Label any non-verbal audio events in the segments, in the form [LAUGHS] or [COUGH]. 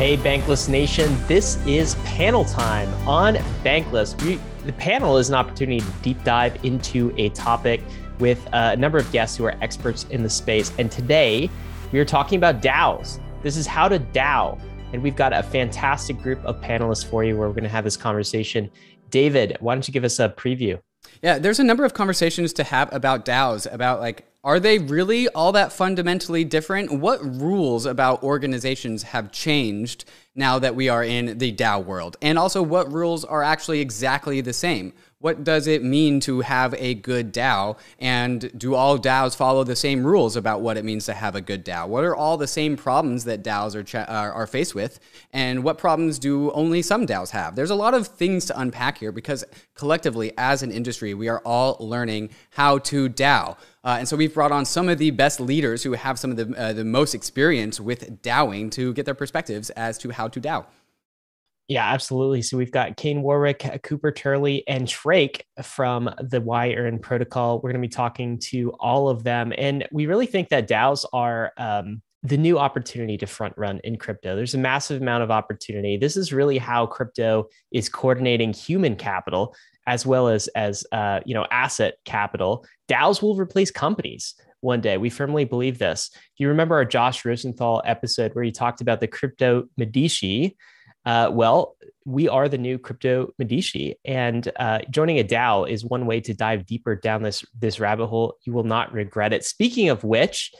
Hey, Bankless Nation, this is panel time on Bankless. We, the panel is an opportunity to deep dive into a topic with uh, a number of guests who are experts in the space. And today we are talking about DAOs. This is how to DAO. And we've got a fantastic group of panelists for you where we're going to have this conversation. David, why don't you give us a preview? Yeah, there's a number of conversations to have about DAOs, about like are they really all that fundamentally different? What rules about organizations have changed now that we are in the DAO world? And also, what rules are actually exactly the same? What does it mean to have a good DAO? And do all DAOs follow the same rules about what it means to have a good DAO? What are all the same problems that DAOs are, are faced with? And what problems do only some DAOs have? There's a lot of things to unpack here because collectively, as an industry, we are all learning how to DAO. Uh, and so we've brought on some of the best leaders who have some of the, uh, the most experience with DAOing to get their perspectives as to how to DAO. Yeah, absolutely. So we've got Kain Warwick, Cooper Turley, and Trake from the Yearn protocol. We're going to be talking to all of them. And we really think that DAOs are um, the new opportunity to front run in crypto. There's a massive amount of opportunity. This is really how crypto is coordinating human capital as well as as uh, you know asset capital. DAOs will replace companies one day. We firmly believe this. You remember our Josh Rosenthal episode where he talked about the crypto Medici, uh, well, we are the new crypto Medici, and uh, joining a DAO is one way to dive deeper down this this rabbit hole. You will not regret it. Speaking of which,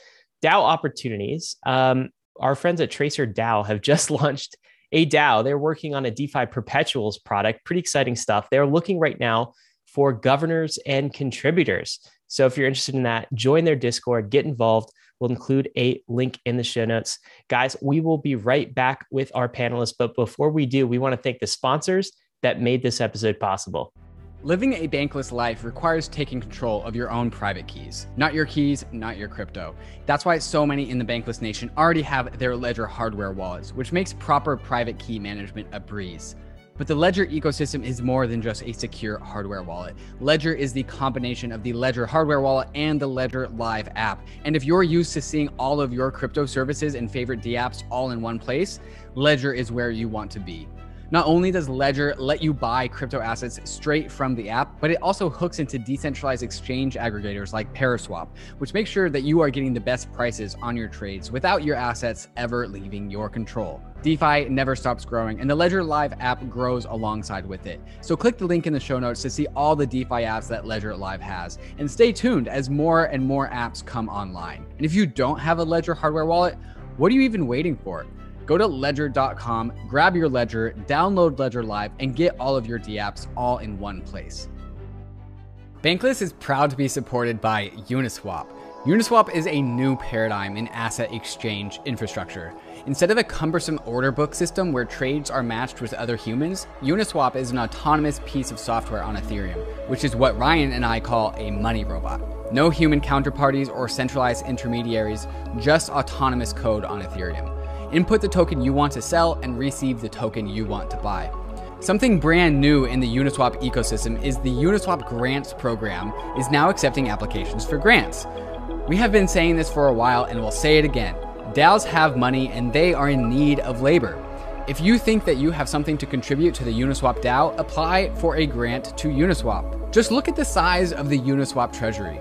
DAO opportunities. Um, our friends at Tracer DAO have just [LAUGHS] launched a DAO. They're working on a DeFi perpetuals product. Pretty exciting stuff. They're looking right now for governors and contributors. So if you're interested in that, join their Discord, get involved. We'll include a link in the show notes. Guys, we will be right back with our panelists. But before we do, we want to thank the sponsors that made this episode possible. Living a bankless life requires taking control of your own private keys. Not your keys, not your crypto. That's why so many in the bankless nation already have their Ledger hardware wallets, which makes proper private key management a breeze. But the Ledger ecosystem is more than just a secure hardware wallet. Ledger is the combination of the Ledger hardware wallet and the Ledger Live app. And if you're used to seeing all of your crypto services and favorite dApps all in one place, Ledger is where you want to be. Not only does Ledger let you buy crypto assets straight from the app, but it also hooks into decentralized exchange aggregators like Paraswap, which makes sure that you are getting the best prices on your trades without your assets ever leaving your control. DeFi never stops growing, and the Ledger Live app grows alongside with it. So click the link in the show notes to see all the DeFi apps that Ledger Live has, and stay tuned as more and more apps come online. And if you don't have a Ledger hardware wallet, what are you even waiting for? Go to ledger.com, grab your ledger, download Ledger Live, and get all of your dApps all in one place. Bankless is proud to be supported by Uniswap. Uniswap is a new paradigm in asset exchange infrastructure. Instead of a cumbersome order book system where trades are matched with other humans, Uniswap is an autonomous piece of software on Ethereum, which is what Ryan and I call a money robot. No human counterparties or centralized intermediaries, just autonomous code on Ethereum. Input the token you want to sell and receive the token you want to buy. Something brand new in the Uniswap ecosystem is the Uniswap Grants program is now accepting applications for grants. We have been saying this for a while and we'll say it again. DAOs have money and they are in need of labor. If you think that you have something to contribute to the Uniswap DAO, apply for a grant to Uniswap. Just look at the size of the Uniswap treasury.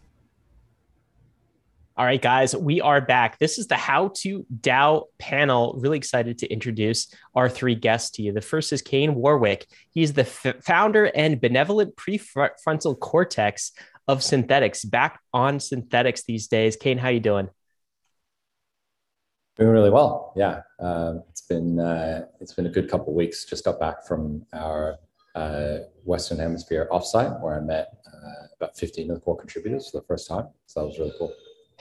All right, guys, we are back. This is the How to DAO panel. Really excited to introduce our three guests to you. The first is Kain Warwick. He's the f- founder and benevolent prefrontal cortex of Synthetix. Back on Synthetix these days. Kain, how you doing? Doing really well. Yeah, uh, it's been uh, it's been a good couple weeks. Just got back from our uh, Western Hemisphere offsite where I met uh, about 15 of the core contributors for the first time. So that was really cool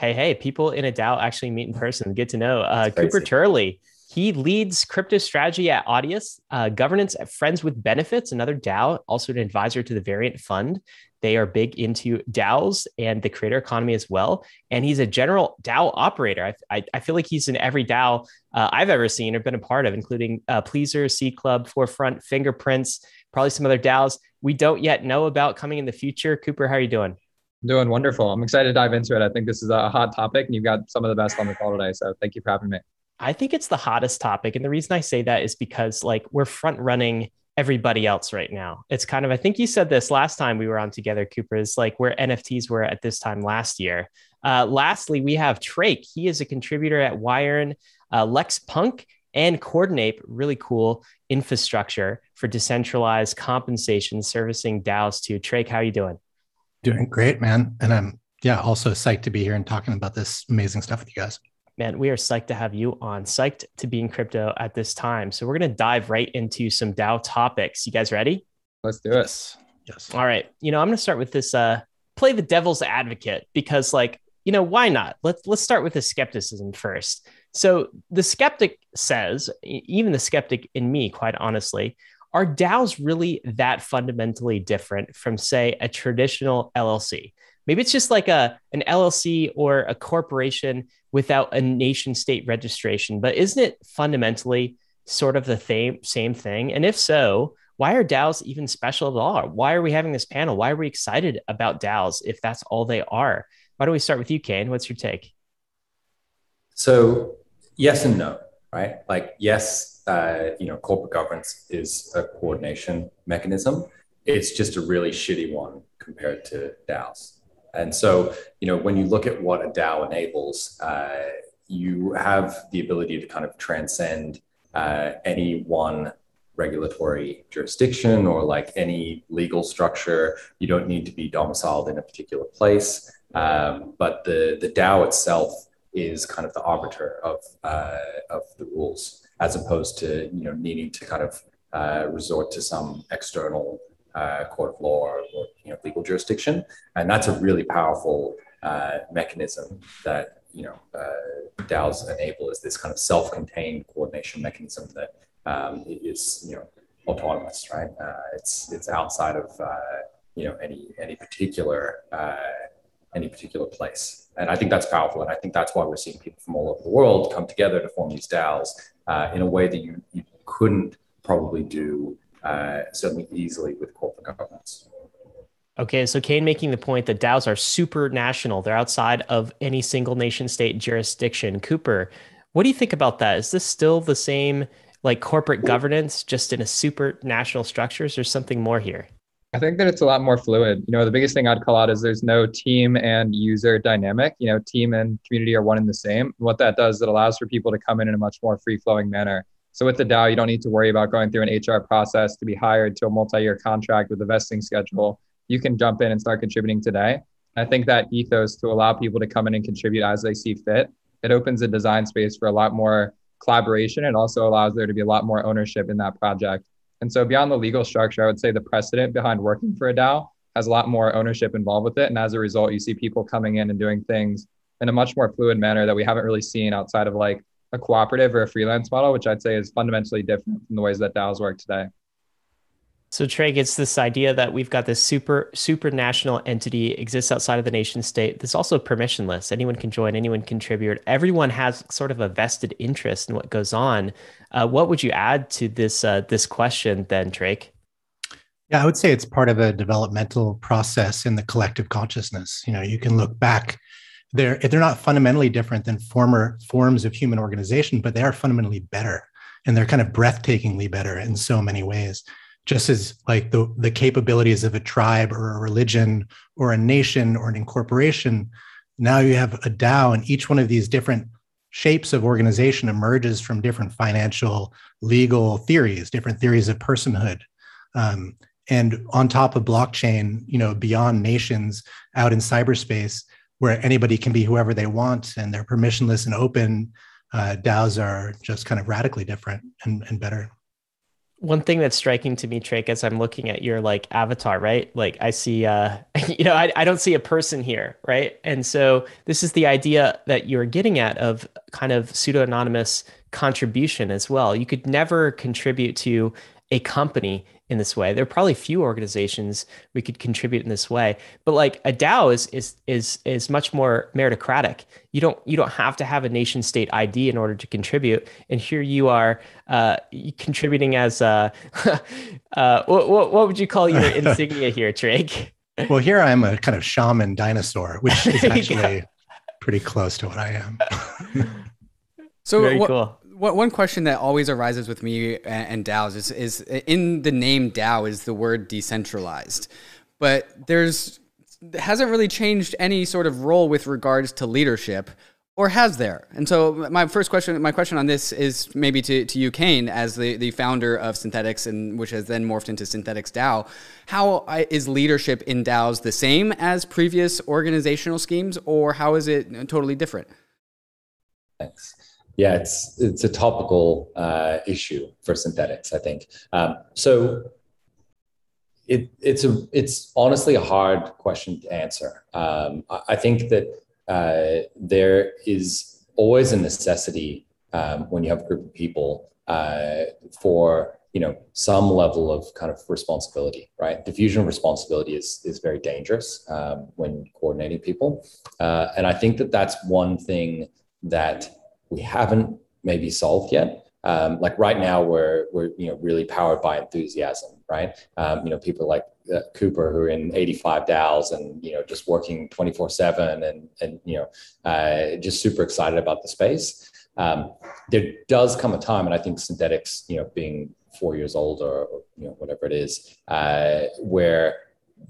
hey, hey, people in a DAO actually meet in person, get to know. Uh, Cooper Turley. He leads crypto strategy at Audius, uh, governance at Friends with Benefits, another DAO, also an advisor to the Variant Fund. They are big into DAOs and the creator economy as well. And he's a general DAO operator. I, I, I feel like he's in every DAO uh, I've ever seen or been a part of, including uh, Pleasr, Seed Club, Forefront, Fingerprints, probably some other DAOs we don't yet know about coming in the future. Cooper, how are you doing? Doing wonderful. I'm excited to dive into it. I think this is a hot topic and you've got some of the best on the call today. So thank you for having me. I think it's the hottest topic. And the reason I say that is because like we're front running everybody else right now. It's kind of, I think you said this last time we were on together, Cooper, is like where NFTs were at this time last year. Uh, lastly, we have Trake. He is a contributor at Yearn, uh, Lex Punk, and Coordinape. really cool infrastructure for decentralized compensation servicing DAOs too. Trake, how are you doing? Doing great, man. And I'm, yeah, also psyched to be here and talking about this amazing stuff with you guys man, we are psyched to have you on, psyched to be in crypto at this time. So we're going to dive right into some DAO topics. You guys ready? Let's do this. Yes. All right. You know, I'm going to start with this uh play the devil's advocate because like, you know, why not? Let's let's start with the skepticism first. So the skeptic says, even the skeptic in me, quite honestly, are DAOs really that fundamentally different from, say, a traditional LLC? Maybe it's just like a an LLC or a corporation without a nation state registration, but isn't it fundamentally sort of the same same thing? And if so, why are DAOs even special at all? Why are we having this panel? Why are we excited about DAOs if that's all they are? Why don't we start with you, Kain? What's your take? So yes and no, right? Like yes, uh, you know, corporate governance is a coordination mechanism. It's just a really shitty one compared to DAOs. And so, you know, when you look at what a DAO enables, uh, you have the ability to kind of transcend uh, any one regulatory jurisdiction or like any legal structure. You don't need to be domiciled in a particular place. Um, but the, the DAO itself is kind of the arbiter of, uh, of the rules, as opposed to, you know, needing to kind of uh, resort to some external uh, court of law or, you know, legal jurisdiction, and that's a really powerful uh, mechanism that you know uh, DAOs enable is this kind of self-contained coordination mechanism that um, is you know autonomous, right? Uh, it's it's outside of you know any any particular uh, any particular place, and I think that's powerful, and I think that's why we're seeing people from all over the world come together to form these DAOs in a way that you, you couldn't probably do uh, certainly easily with corporate governance. Okay, so Kain making the point that DAOs are super national; they're outside of any single nation state jurisdiction. Cooper, what do you think about that? Is this still the same like corporate governance, just in a super national structure? Is there something more here? I think that it's a lot more fluid. You know, the biggest thing I'd call out is there's no team and user dynamic. You know, team and community are one and the same. what that does, it allows for people to come in in a much more free flowing manner. So with the DAO, you don't need to worry about going through an HR process to be hired to a multi-year contract with a vesting schedule. You can jump in and start contributing today. I think that ethos to allow people to come in and contribute as they see fit, it opens a design space for a lot more collaboration. It also allows there to be a lot more ownership in that project. And so beyond the legal structure, I would say the precedent behind working for a DAO has a lot more ownership involved with it. And as a result, you see people coming in and doing things in a much more fluid manner that we haven't really seen outside of like a cooperative or a freelance model, which I'd say is fundamentally different from the ways that DAOs work today. So Trey gets this idea that we've got this super super national entity exists outside of the nation state. This also permissionless. Anyone can join. Anyone contribute. Everyone has sort of a vested interest in what goes on. Uh, what would you add to this uh, this question then, Trake? Yeah, I would say it's part of a developmental process in the collective consciousness. You know, you can look back they're they're not fundamentally different than former forms of human organization, but they are fundamentally better, and they're kind of breathtakingly better in so many ways. Just as like the the capabilities of a tribe or a religion or a nation or an incorporation, now you have a DAO, and each one of these different shapes of organization emerges from different financial, legal theories, different theories of personhood. Um, and on top of blockchain, you know, beyond nations out in cyberspace, where anybody can be whoever they want and they're permissionless and open, uh, DAOs are just kind of radically different and, and better. One thing that's striking to me, Trake, as I'm looking at your like avatar, right? Like I see, uh, [LAUGHS] you know, I, I don't see a person here, right? And so this is the idea that you're getting at of kind of pseudo anonymous contribution as well. You could never contribute to a company in this way. There are probably few organizations we could contribute in this way, but like a DAO is is is is much more meritocratic. You don't you don't have to have a nation state ID in order to contribute. And here you are uh, contributing as a [LAUGHS] uh, what, what what would you call your [LAUGHS] insignia here, Trake? Well, here I'm a kind of shaman dinosaur, which is [LAUGHS] actually yeah. pretty close to what I am. so very cool one question that always arises with me and DAOs is, is in the name DAO is the word decentralized, but there's hasn't really changed any sort of role with regards to leadership, or has there? And so my first question, my question on this is maybe to, to you, Kain, as the, the founder of Synthetix, and which has then morphed into Synthetix DAO. How is leadership in DAOs the same as previous organizational schemes, or how is it totally different? Thanks yeah, it's it's a topical uh, issue for Synthetix, I think. Um, so it it's a it's honestly a hard question to answer. Um, I, I, think that uh, there is always a necessity um, when you have a group of people uh, for you know some level of kind of responsibility right diffusion of responsibility is is very dangerous um, when coordinating people uh, and i think that that's one thing that we haven't maybe solved yet. Um, like right now, we're we're you know really powered by enthusiasm, right? Um, you know, people like uh, Cooper who are in 85 DAOs and you know just working 24 seven and and you know uh, just super excited about the space. Um, there does come a time, and I think Synthetix, you know, being four years old or, or you know whatever it is, uh, where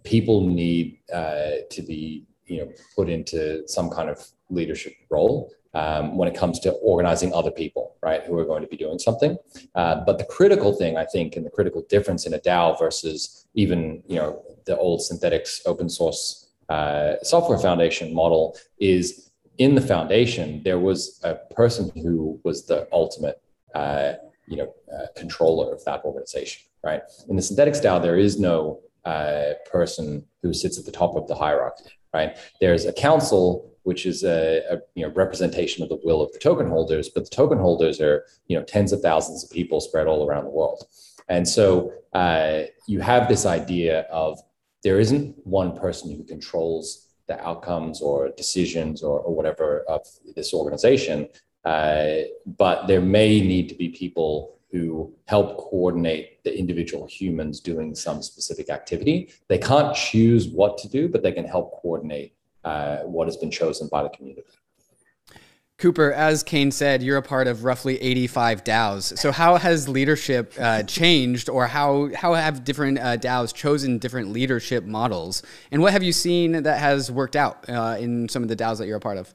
people need uh, to be you know put into some kind of leadership role um, when it comes to organizing other people, right, who are going to be doing something. Uh, but the critical thing, I think, and the critical difference in a DAO versus even you know the old Synthetix open source uh, software foundation model is in the foundation there was a person who was the ultimate uh, you know uh, controller of that organization, right? In the Synthetix DAO, there is no uh, person who sits at the top of the hierarchy, right? There's a council which is a, a, you know representation of the will of the token holders but the token holders are you know tens of thousands of people spread all around the world and so uh, you have this idea of there isn't one person who controls the outcomes or decisions or, or whatever of this organization uh, but there may need to be people who help coordinate the individual humans doing some specific activity. They can't choose what to do, but they can help coordinate uh, what has been chosen by the community. Cooper, as Kain said, you're a part of roughly 85 DAOs. So, how has leadership uh, changed, or how how have different uh, DAOs chosen different leadership models? And what have you seen that has worked out uh, in some of the DAOs that you're a part of?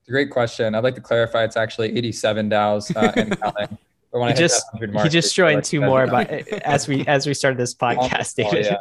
It's a great question. I'd like to clarify it's actually 87 DAOs uh, and [LAUGHS] counting. he just he just joined two more by, as we as we started this [LAUGHS] podcast, Oh,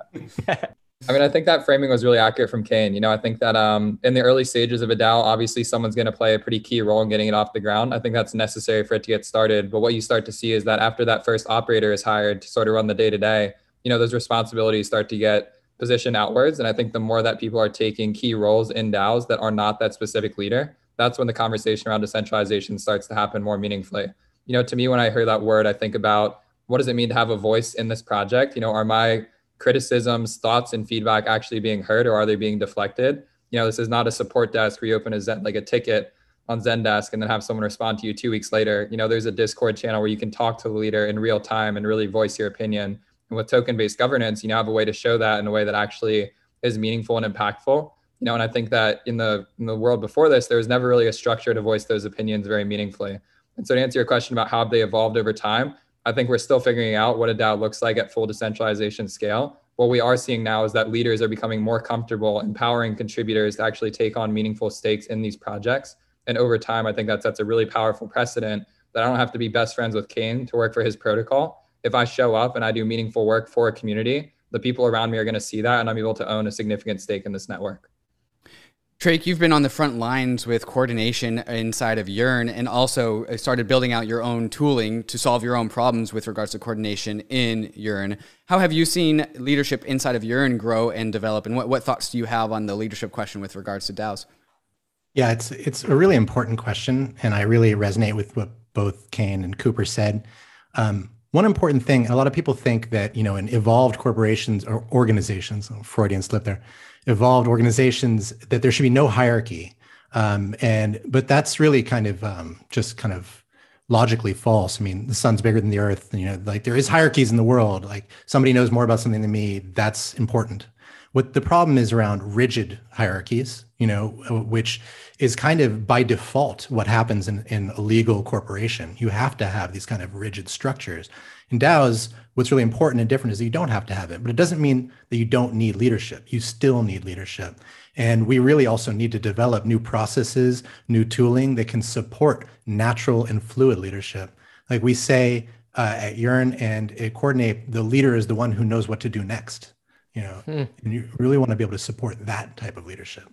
yeah. [LAUGHS] I mean, I think that framing was really accurate from Kain. You know, I think that um, in the early stages of a DAO, obviously someone's going to play a pretty key role in getting it off the ground. I think that's necessary for it to get started. But what you start to see is that after that first operator is hired to sort of run the day to day, you know, those responsibilities start to get positioned outwards. And I think the more that people are taking key roles in DAOs that are not that specific leader, that's when the conversation around decentralization starts to happen more meaningfully. You know, to me, when I hear that word, I think about what does it mean to have a voice in this project? You know, are my criticisms, thoughts, and feedback actually being heard or are they being deflected? You know, this is not a support desk where you open a Zen, like a ticket on Zendesk and then have someone respond to you two weeks later. You know, there's a Discord channel where you can talk to the leader in real time and really voice your opinion. And with token-based governance, you know, have a way to show that in a way that actually is meaningful and impactful. You know, and I think that in the in the world before this, there was never really a structure to voice those opinions very meaningfully. And so to answer your question about how they evolved over time, I think we're still figuring out what a DAO looks like at full decentralization scale. What we are seeing now is that leaders are becoming more comfortable empowering contributors to actually take on meaningful stakes in these projects. And over time, I think that sets a really powerful precedent that I don't have to be best friends with Kain to work for his protocol. If I show up and I do meaningful work for a community, the people around me are going to see that and I'm able to own a significant stake in this network. Trake, you've been on the front lines with coordination inside of Yearn and also started building out your own tooling to solve your own problems with regards to coordination in Yearn. How have you seen leadership inside of Yearn grow and develop? And what, what thoughts do you have on the leadership question with regards to DAOs? Yeah, it's it's a really important question, and I really resonate with what both Kain and Cooper said. Um, one important thing, a lot of people think that, you know, in evolved corporations or organizations, oh, Freudian slip there, evolved organizations, that there should be no hierarchy. Um, and, but that's really kind of um, just kind of logically false. I mean, the sun's bigger than the earth. You know, like there is hierarchies in the world. Like somebody knows more about something than me. That's important. What the problem is around rigid hierarchies, you know, which is kind of by default what happens in, in a legal corporation. You have to have these kind of rigid structures. In DAOs, what's really important and different is that you don't have to have it, but it doesn't mean that you don't need leadership. You still need leadership. And we really also need to develop new processes, new tooling that can support natural and fluid leadership. Like we say uh, at Yearn and at Coordinape, the leader is the one who knows what to do next you know hmm. and you really want to be able to support that type of leadership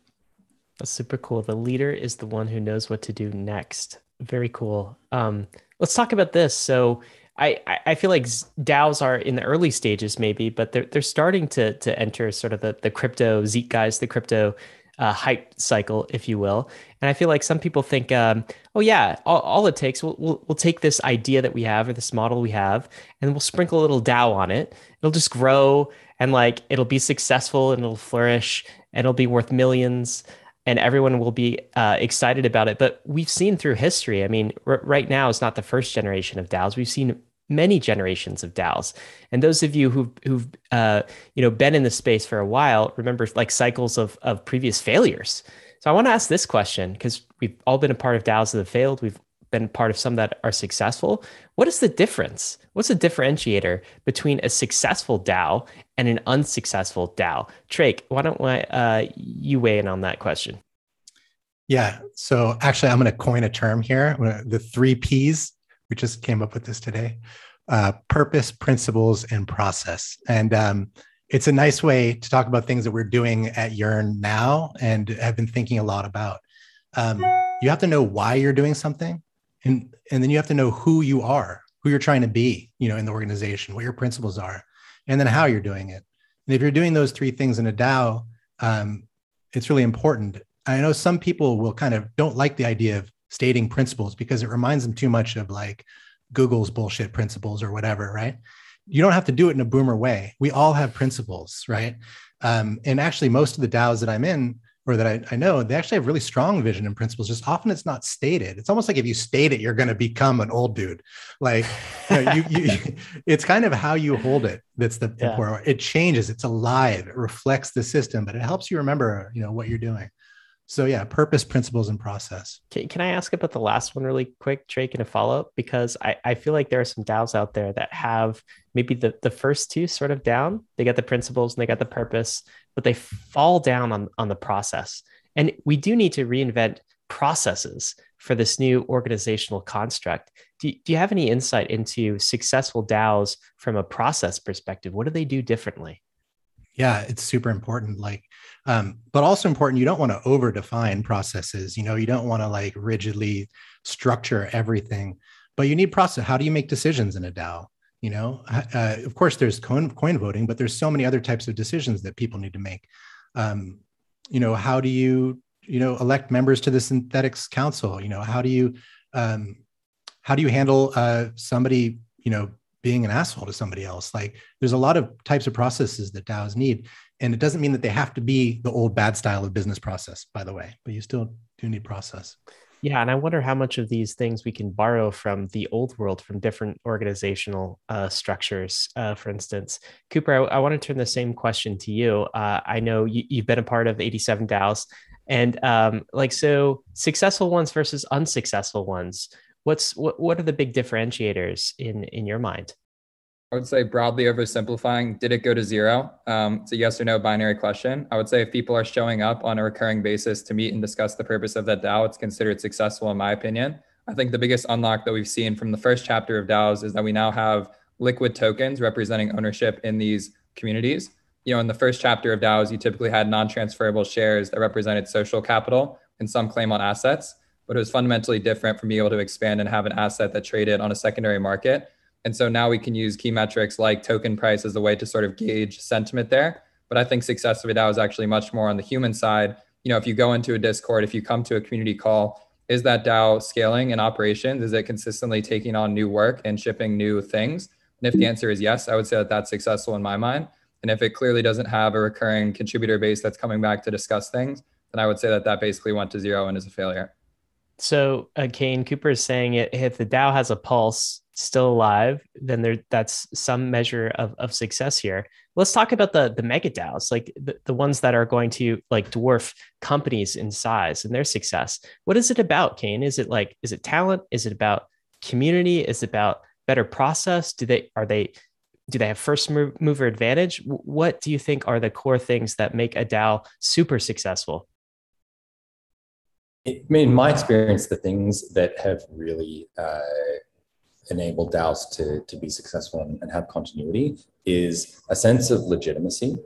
that's super cool the leader is the one who knows what to do next very cool um, let's talk about this so I, I feel like DAOs are in the early stages, maybe, but they're they're starting to to enter sort of the the crypto zeitgeist, the crypto uh, hype cycle, if you will. And I feel like some people think, um, oh yeah, all, all it takes, we'll, we'll, we'll take this idea that we have or this model we have, and we'll sprinkle a little DAO on it. It'll just grow, and like it'll be successful, and it'll flourish, and it'll be worth millions, and everyone will be uh, excited about it. But we've seen through history. I mean, r- right now is not the first generation of DAOs. We've seen many generations of DAOs. And those of you who've who've uh, you know been in the space for a while remember like cycles of of previous failures. So I want to ask this question because we've all been a part of DAOs that have failed. We've been part of some that are successful. What is the difference? What's the differentiator between a successful DAO and an unsuccessful DAO? Trake, why don't uh, you weigh in on that question? Yeah. So actually, I'm going to coin a term here. The three P's we just came up with this today uh, purpose, principles, and process. And um, it's a nice way to talk about things that we're doing at Yearn now and have been thinking a lot about. Um, you have to know why you're doing something, and and then you have to know who you are, who you're trying to be, you know, in the organization, what your principles are, and then how you're doing it. And if you're doing those three things in a DAO, um, it's really important. I know some people will kind of don't like the idea of stating principles because it reminds them too much of like Google's bullshit principles or whatever, right? You don't have to do it in a boomer way. We all have principles, right? Um, and actually, most of the DAOs that I'm in or that I, I, know, they actually have really strong vision and principles. Just often it's not stated. It's almost like if you state it, you're going to become an old dude. Like you, know, you, you, [LAUGHS] [LAUGHS] it's kind of how you hold it. That's the yeah. important. It changes. It's alive. It reflects the system, but it helps you remember, you know, what you're doing. So yeah, purpose, principles, and process. Can, can I ask about the last one really quick, Trake, in a follow up? Because I, I feel like there are some DAOs out there that have maybe the, the first two sort of down. They got the principles and they got the purpose, but they fall down on, on the process. And we do need to reinvent processes for this new organizational construct. Do, do you have any insight into successful DAOs from a process perspective? What do they do differently? Yeah, it's super important. Like um, but also important you don't want to over define processes you know you don't want to like rigidly structure everything but you need process how do you make decisions in a dao you know uh, of course there's coin, coin voting but there's so many other types of decisions that people need to make um, you know how do you you know elect members to the Synthetix council you know how do you um, how do you handle uh, somebody you know being an asshole to somebody else. Like there's a lot of types of processes that daos need and it doesn't mean that they have to be the old bad style of business process by the way but you still do need process. Yeah and i wonder how much of these things we can borrow from the old world from different organizational uh, structures. Uh, for instance cooper I, I, want to turn the same question to you. Uh, i know you, have been a part of 87 daos and um, like so successful ones versus unsuccessful ones what's what, what are the big differentiators in in your mind I would say broadly oversimplifying, did it go to zero? Um, it's a yes or no binary question. I would say if people are showing up on a recurring basis to meet and discuss the purpose of that DAO, it's considered successful in my opinion. I think the biggest unlock that we've seen from the first chapter of DAOs is that we now have liquid tokens representing ownership in these communities. You know, in the first chapter of DAOs, you typically had non-transferable shares that represented social capital and some claim on assets, but it was fundamentally different from being able to expand and have an asset that traded on a secondary market and so now we can use key metrics like token price as a way to sort of gauge sentiment there. But I think success of a DAO is actually much more on the human side. You know, if you go into a Discord, if you come to a community call, is that DAO scaling in operations? Is it consistently taking on new work and shipping new things? And if the answer is yes, I would say that that's successful in my mind. And if it clearly doesn't have a recurring contributor base that's coming back to discuss things, then I would say that that basically went to zero and is a failure. So, uh, Kain Cooper is saying it, if the DAO has a pulse, still alive, then there that's some measure of, of success here. Let's talk about the the mega DAOs, like the, the ones that are going to like dwarf companies in size and their success. What is it about, Kain? Is it like is it talent? Is it about community? Is it about better process? Do they are they do they have first mover advantage? What do you think are the core things that make a DAO super successful? In my experience, the things that have really uh, enable DAOs to, to be successful and, and have continuity is a sense of legitimacy,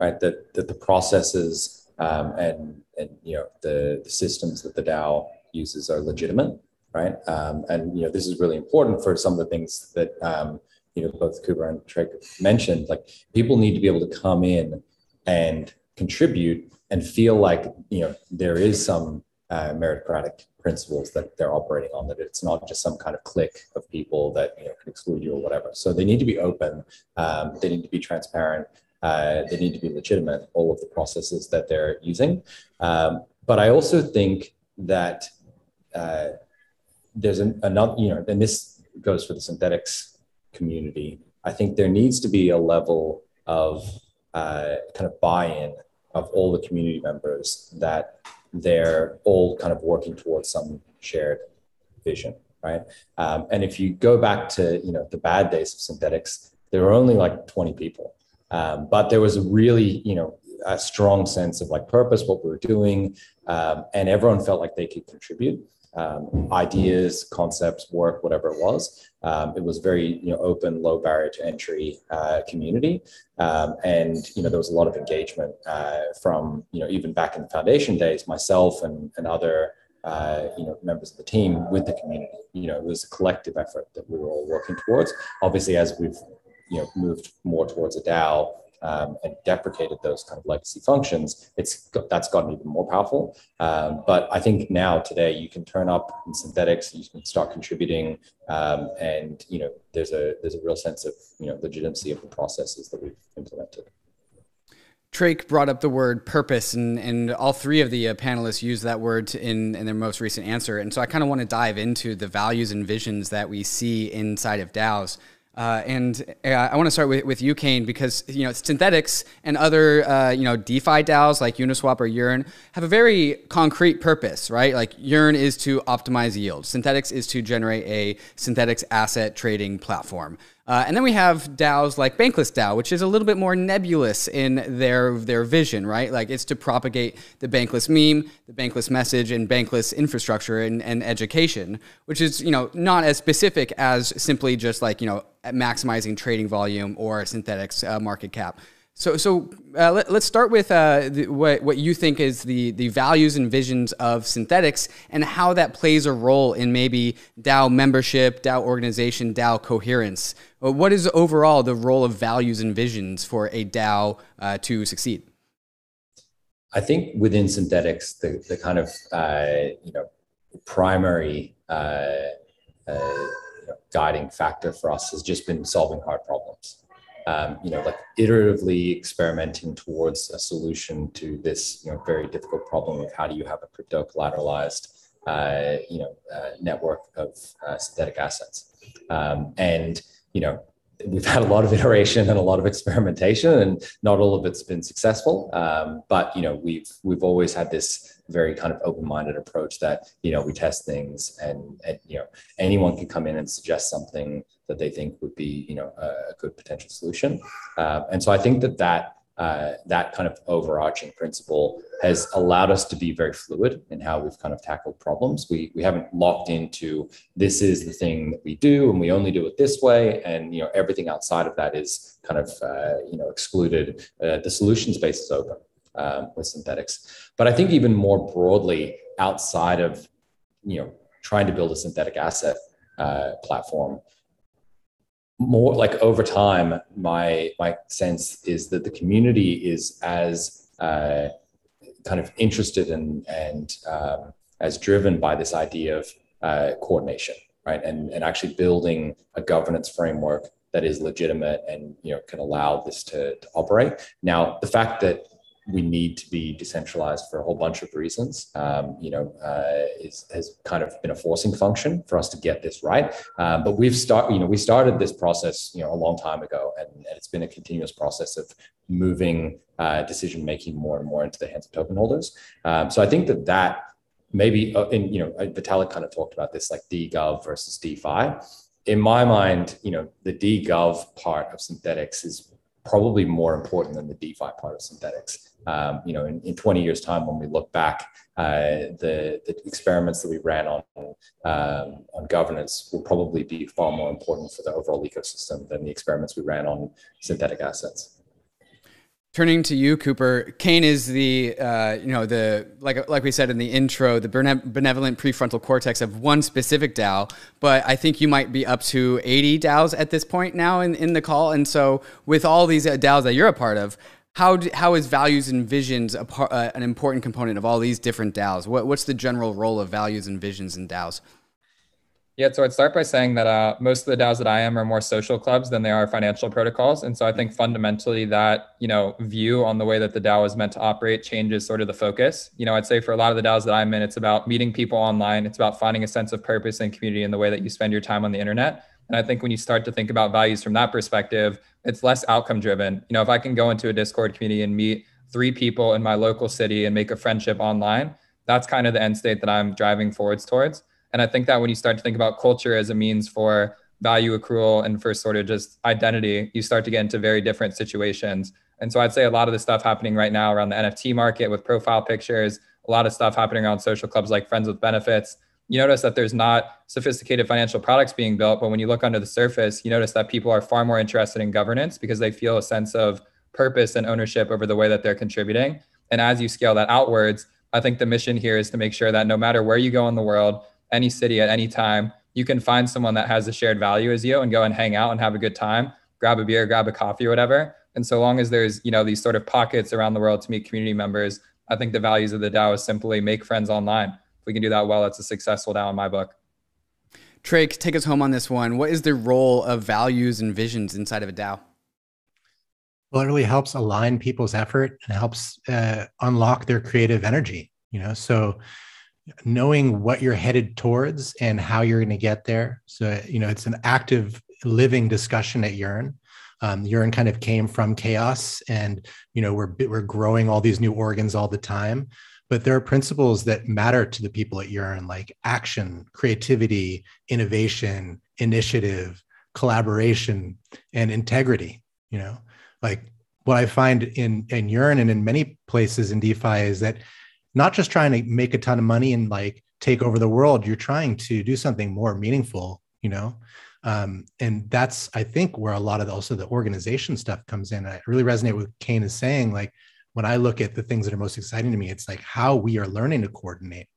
right? That, that the processes um, and, and, you know, the, the systems that the DAO uses are legitimate, right? Um, and, you know, this is really important for some of the things that, um, you know, both Cooper and Trey mentioned, like people need to be able to come in and contribute and feel like, you know, there is some uh, meritocratic principles that they're operating on that it's not just some kind of clique of people that you know can exclude you or whatever. So they need to be open um, they need to be transparent uh, they need to be legitimate all of the processes that they're using. Um, but i also think that uh, there's an, another you know and this goes for the Synthetix community. I think there needs to be a level of uh, kind of buy-in of all the community members that they're all kind of working towards some shared vision, right? Um, and if you go back to you know the bad days of Synthetix, there were only like 20 people, um, but there was a really you know a strong sense of like purpose, what we were doing, um, and everyone felt like they could contribute um, ideas, concepts, work, whatever it was. Um, it was very you know open, low barrier to entry uh, community, um, and you know there was a lot of engagement uh, from you know even back in the foundation days, myself and and other. Uh, you know, members of the team with the community. You know, it was a collective effort that we were all working towards. Obviously, as we've you know moved more towards a DAO, um, and deprecated those kind of legacy functions, it's that's gotten even more powerful. Um, but I think now today you can turn up in Synthetix, you can start contributing, um, and you know there's a there's a real sense of you know legitimacy of the processes that we've implemented. Trake brought up the word purpose, and, and all three of the uh, panelists used that word in, in their most recent answer. And so I kind of want to dive into the values and visions that we see inside of DAOs. Uh, and uh, I want to start with, with you, Kain, because you know Synthetix and other uh, you know DeFi DAOs like Uniswap or Yearn have a very concrete purpose, right? Like Yearn is to optimize yield. synthetics is to generate a synthetics asset trading platform. Uh, and then we have DAOs like Bankless DAO, which is a little bit more nebulous in their their vision, right? Like it's to propagate the Bankless meme, the Bankless message, and Bankless infrastructure and, and education, which is you know not as specific as simply just like you know maximizing trading volume or Synthetix uh, market cap. So, so uh, let, us start with uh, the, what, what you think is the, the values and visions of Synthetix and how that plays a role in maybe DAO membership, DAO organization, DAO coherence. Uh, what is overall the role of values and visions for a DAO uh, to succeed? I think within Synthetix, the, the kind of uh, you know primary uh, you know, guiding factor for us has just been solving hard problems um, you know, like iteratively experimenting towards a solution to this, you know, very difficult problem of how do you have a crypto collateralized, uh, you know, uh, network of uh, synthetic assets. Um, and, you know, we've had a lot of [LAUGHS] iteration and a lot of experimentation and not all of it's been successful. Um, but you know we've we've always had this very kind of open-minded approach that you know we test things and, and you know anyone can come in and suggest something that they think would be you know a good potential solution. Uh, and so i think that that uh, that kind of overarching principle has allowed us to be very fluid in how we've kind of tackled problems. We we haven't locked into this is the thing that we do and we only do it this way, and you know everything outside of that is kind of uh, you know excluded. Uh, the solution space is open um, with Synthetix, but I think even more broadly outside of you know trying to build a synthetic asset uh, platform more like over time, my my sense is that the community is as uh, kind of interested in and um, as driven by this idea of uh, coordination, right? And, and actually building a governance framework that is legitimate and you know can allow this to, to operate. Now, the fact that we need to be decentralized for a whole bunch of reasons. Um, you know, uh, is, has kind of been a forcing function for us to get this right. Um, but we've started, you know, we started this process, you know, a long time ago, and, and it's been a continuous process of moving uh, decision making more and more into the hands of token holders. Um, so I think that that maybe, uh, and you know, uh, Vitalik kind of talked about this, like DGov versus DeFi. In my mind, you know, the DGov part of Synthetix is probably more important than the DeFi part of Synthetix. Um, you know, in, in 20 years' time, when we look back, uh, the, the experiments that we ran on um, on governance will probably be far more important for the overall ecosystem than the experiments we ran on synthetic assets. Turning to you, Cooper, Kain is the uh, you know the like like we said in the intro, the benevolent prefrontal cortex of one specific DAO. But I think you might be up to 80 DAOs at this point now in, in the call. And so, with all these uh, DAOs that you're a part of, how do, how is values and visions a part, uh, an important component of all these different DAOs? What, what's the general role of values and visions in DAOs? Yeah, so I'd start by saying that uh, most of the DAOs that I am are more social clubs than they are financial protocols, and so I think fundamentally that you know view on the way that the DAO is meant to operate changes sort of the focus. You know, I'd say for a lot of the DAOs that I'm in, it's about meeting people online. It's about finding a sense of purpose and community in the way that you spend your time on the internet. And I think when you start to think about values from that perspective, it's less outcome driven. You know, if I can go into a Discord community and meet three people in my local city and make a friendship online, that's kind of the end state that I'm driving forwards towards. And I think that when you start to think about culture as a means for value accrual and for sort of just identity, you start to get into very different situations. And so I'd say a lot of the stuff happening right now around the NFT market with profile pictures, a lot of stuff happening around social clubs like Friends with Benefits. You notice that there's not sophisticated financial products being built, but when you look under the surface, you notice that people are far more interested in governance because they feel a sense of purpose and ownership over the way that they're contributing. And as you scale that outwards, I think the mission here is to make sure that no matter where you go in the world, any city at any time, you can find someone that has a shared value as you and go and hang out and have a good time, grab a beer, grab a coffee or whatever. And so long as there's, you know, these sort of pockets around the world to meet community members, I think the values of the DAO is simply make friends online. If we can do that well, it's a successful DAO in my book. Trake, take us home on this one. What is the role of values and visions inside of a DAO? Well, it really helps align people's effort and helps uh, unlock their creative energy. You know, so knowing what you're headed towards and how you're going to get there. So, you know, it's an active living discussion at Yearn. Um, Yearn kind of came from chaos and, you know, we're, we're growing all these new organs all the time. But there are principles that matter to the people at Yearn, like action, creativity, innovation, initiative, collaboration, and integrity. You know, like what I find in in Yearn and in many places in DeFi is that not just trying to make a ton of money and like take over the world you're trying to do something more meaningful you know? Um, and that's i think where a lot of the, also the organization stuff comes in. I really resonate with Kain is saying. Like when i look at the things that are most exciting to me it's like how we are learning to coordinate.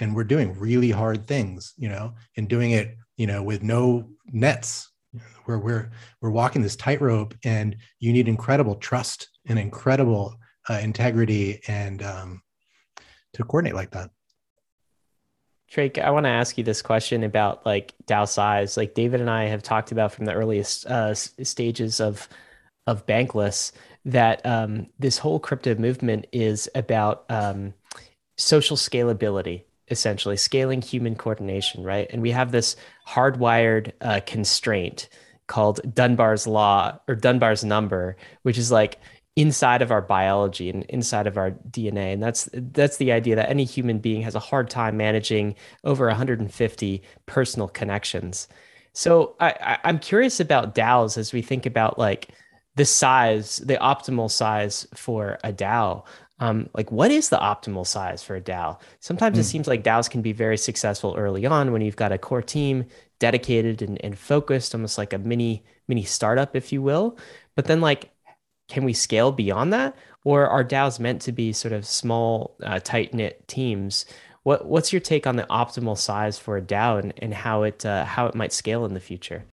And we're doing really hard things you know and doing it you know with no nets. Where we're we're walking this tightrope and you need incredible trust and incredible uh, integrity and um, to coordinate like that. Trake, I want to ask you this question about like DAO size. Like David and I have talked about from the earliest uh, stages of of Bankless that um, this whole crypto movement is about um, social scalability, essentially scaling human coordination, right? And we have this hardwired uh, constraint called Dunbar's law or Dunbar's number, which is like inside of our biology and inside of our DNA. And that's that's the idea that any human being has a hard time managing over 150 personal connections. So I, I'm curious about DAOs as we think about like the size, the optimal size for a DAO. Um, like what is the optimal size for a DAO? Sometimes mm. it hmm. seems like DAOs can be very successful early on when you've got a core team dedicated and, and focused, almost like a mini mini startup, if you will. But then like can we scale beyond that or are DAOs meant to be sort of small, uh, tight knit teams? What what's your take on the optimal size for a DAO and, and how it uh, how it might scale in the future?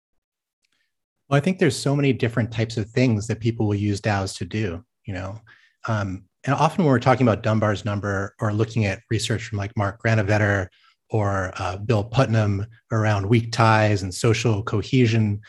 Well, I think there's so many different types of things that people will use DAOs to do. You know, um, and often when we're talking about Dunbar's number or looking at research from like Mark Granovetter or uh, Bill Putnam around weak ties and social cohesion,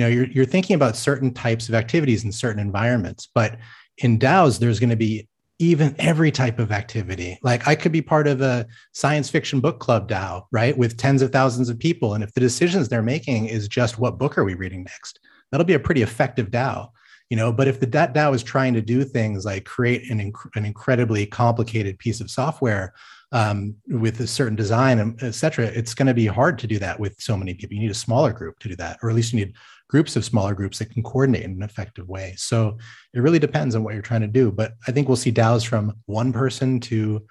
you know, you're, you're thinking about certain types of activities in certain environments. But in DAOs, there's going to be even every type of activity. Like I could be part of a science fiction book club DAO, right? With tens of thousands of people. And if the decisions they're making is just what book are we reading next, that'll be a pretty effective DAO. You know, but if the that DAO is trying to do things like create an, inc- an incredibly complicated piece of software um, with a certain design, um, et cetera, it's going to be hard to do that with so many people. You need a smaller group to do that, or at least you need groups of smaller groups that can coordinate in an effective way. So it really depends on what you're trying to do. But I think we'll see DAOs from one person to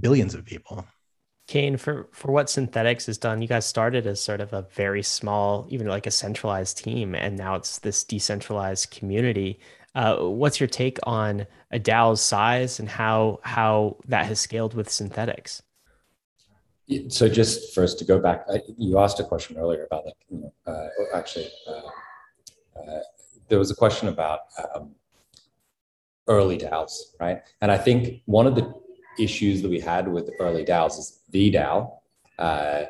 billions of people. Kain, for for what Synthetix has done, you guys started as sort of a very small, even like a centralized team, and now it's this decentralized community. Uh, what's your take on a DAO's size and how how that has scaled with Synthetix? So just first to go back, you asked a question earlier about like, you know, uh, actually, uh, uh, there was a question about um, early DAOs, right? And I think one of the issues that we had with early DAOs is the DAO uh,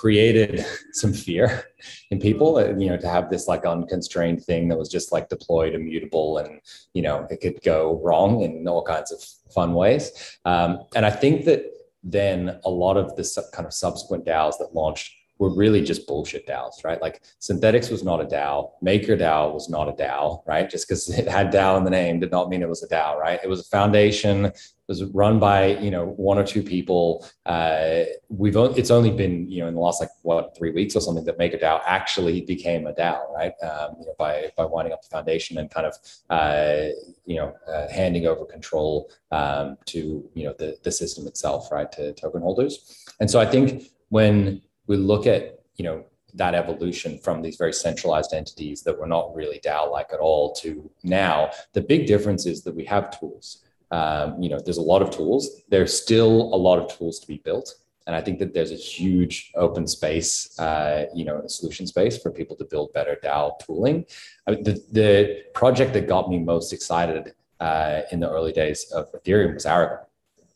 created [LAUGHS] some fear in people, uh, you know, to have this like unconstrained thing that was just like deployed, immutable, and you know, it could go wrong in all kinds of fun ways. Um, and I think that then a lot of the kind of subsequent DAOs that launched were really just bullshit DAOs, right? Like Synthetix was not a DAO, MakerDAO was not a DAO, right? Just because [LAUGHS] it had DAO in the name did not mean it was a DAO, right? It was a foundation, was run by you know one or two people. Uh, we've it's only been you know in the last like what three weeks or something that MakerDAO actually became a DAO, right? Um, you know, by by winding up the foundation and kind of uh, you know uh, handing over control um, to you know the the system itself, right, to token holders. And so I think when we look at you know that evolution from these very centralized entities that were not really DAO like at all to now. The big difference is that we have tools. Um, you know, there's a lot of tools. There's still a lot of tools to be built. And I think that there's a huge open space, uh, you know, solution space for people to build better DAO tooling. I mean, the, the project that got me most excited uh, in the early days of Ethereum was Aragon.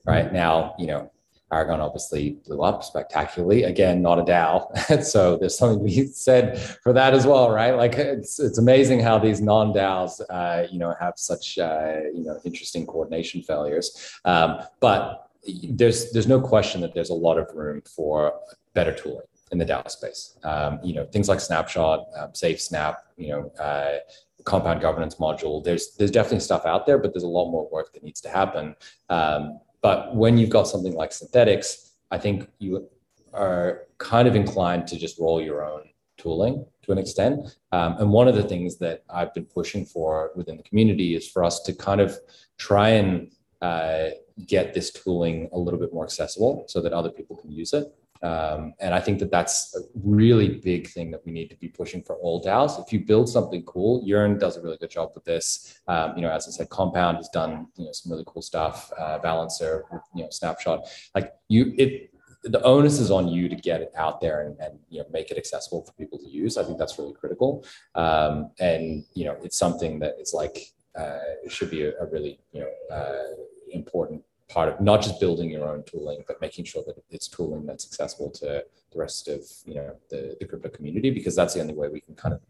Right now, you know, Aragon obviously blew up spectacularly. Again, not a DAO. [LAUGHS] so there's something to be said for that as well, right? Like it's, it's amazing how these non-DAOs, uh, you know, have such, uh, you know, interesting coordination failures. Um, but there's, there's no question that there's a lot of room for better tooling in the DAO space. Um, you know, things like Snapshot, um, Safe Snap, you know, uh, compound governance module. There's there's definitely stuff out there, but there's a lot more work that needs to happen. Um, but when you've got something like Synthetix, I think you are kind of inclined to just roll your own tooling to an extent. Um, and one of the things that I've been pushing for within the community is for us to kind of try and uh, get this tooling a little bit more accessible so that other people can use it. Um, and I think that that's a really big thing that we need to be pushing for all DAOs. If you build something cool, Yearn does a really good job with this. Um, you know, as I said, Compound has done you know some really cool stuff. Uh, Balancer, you know, Snapshot. Like you, it the onus is on you to get it out there and, and you know make it accessible for people to use. I think that's really critical. Um, and you know, it's something that is like uh, it should be a, a really you know uh, important part of not just building your own tooling, but making sure that it's tooling that's accessible to the rest of you know the, the crypto community, because that's the only way we can kind of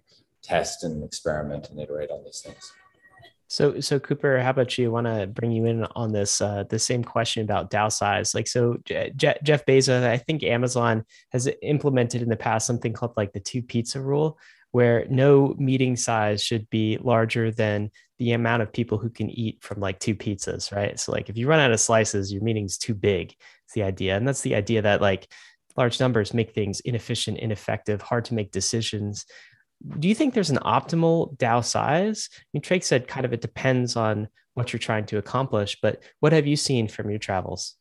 test and experiment and iterate on these things. So, so Cooper, how about you? I Want to bring you in on this uh, the same question about DAO size? Like, so Je- Jeff Bezos, I think Amazon has implemented in the past something called like the two pizza rule, where no meeting size should be larger than the amount of people who can eat from like two pizzas, right? So like if you run out of slices, your meeting's too big. It's the idea. And that's the idea that like large numbers make things inefficient, ineffective, hard to make decisions. Do you think there's an optimal DAO size? I mean, Trake said kind of it depends on what you're trying to accomplish, but what have you seen from your travels?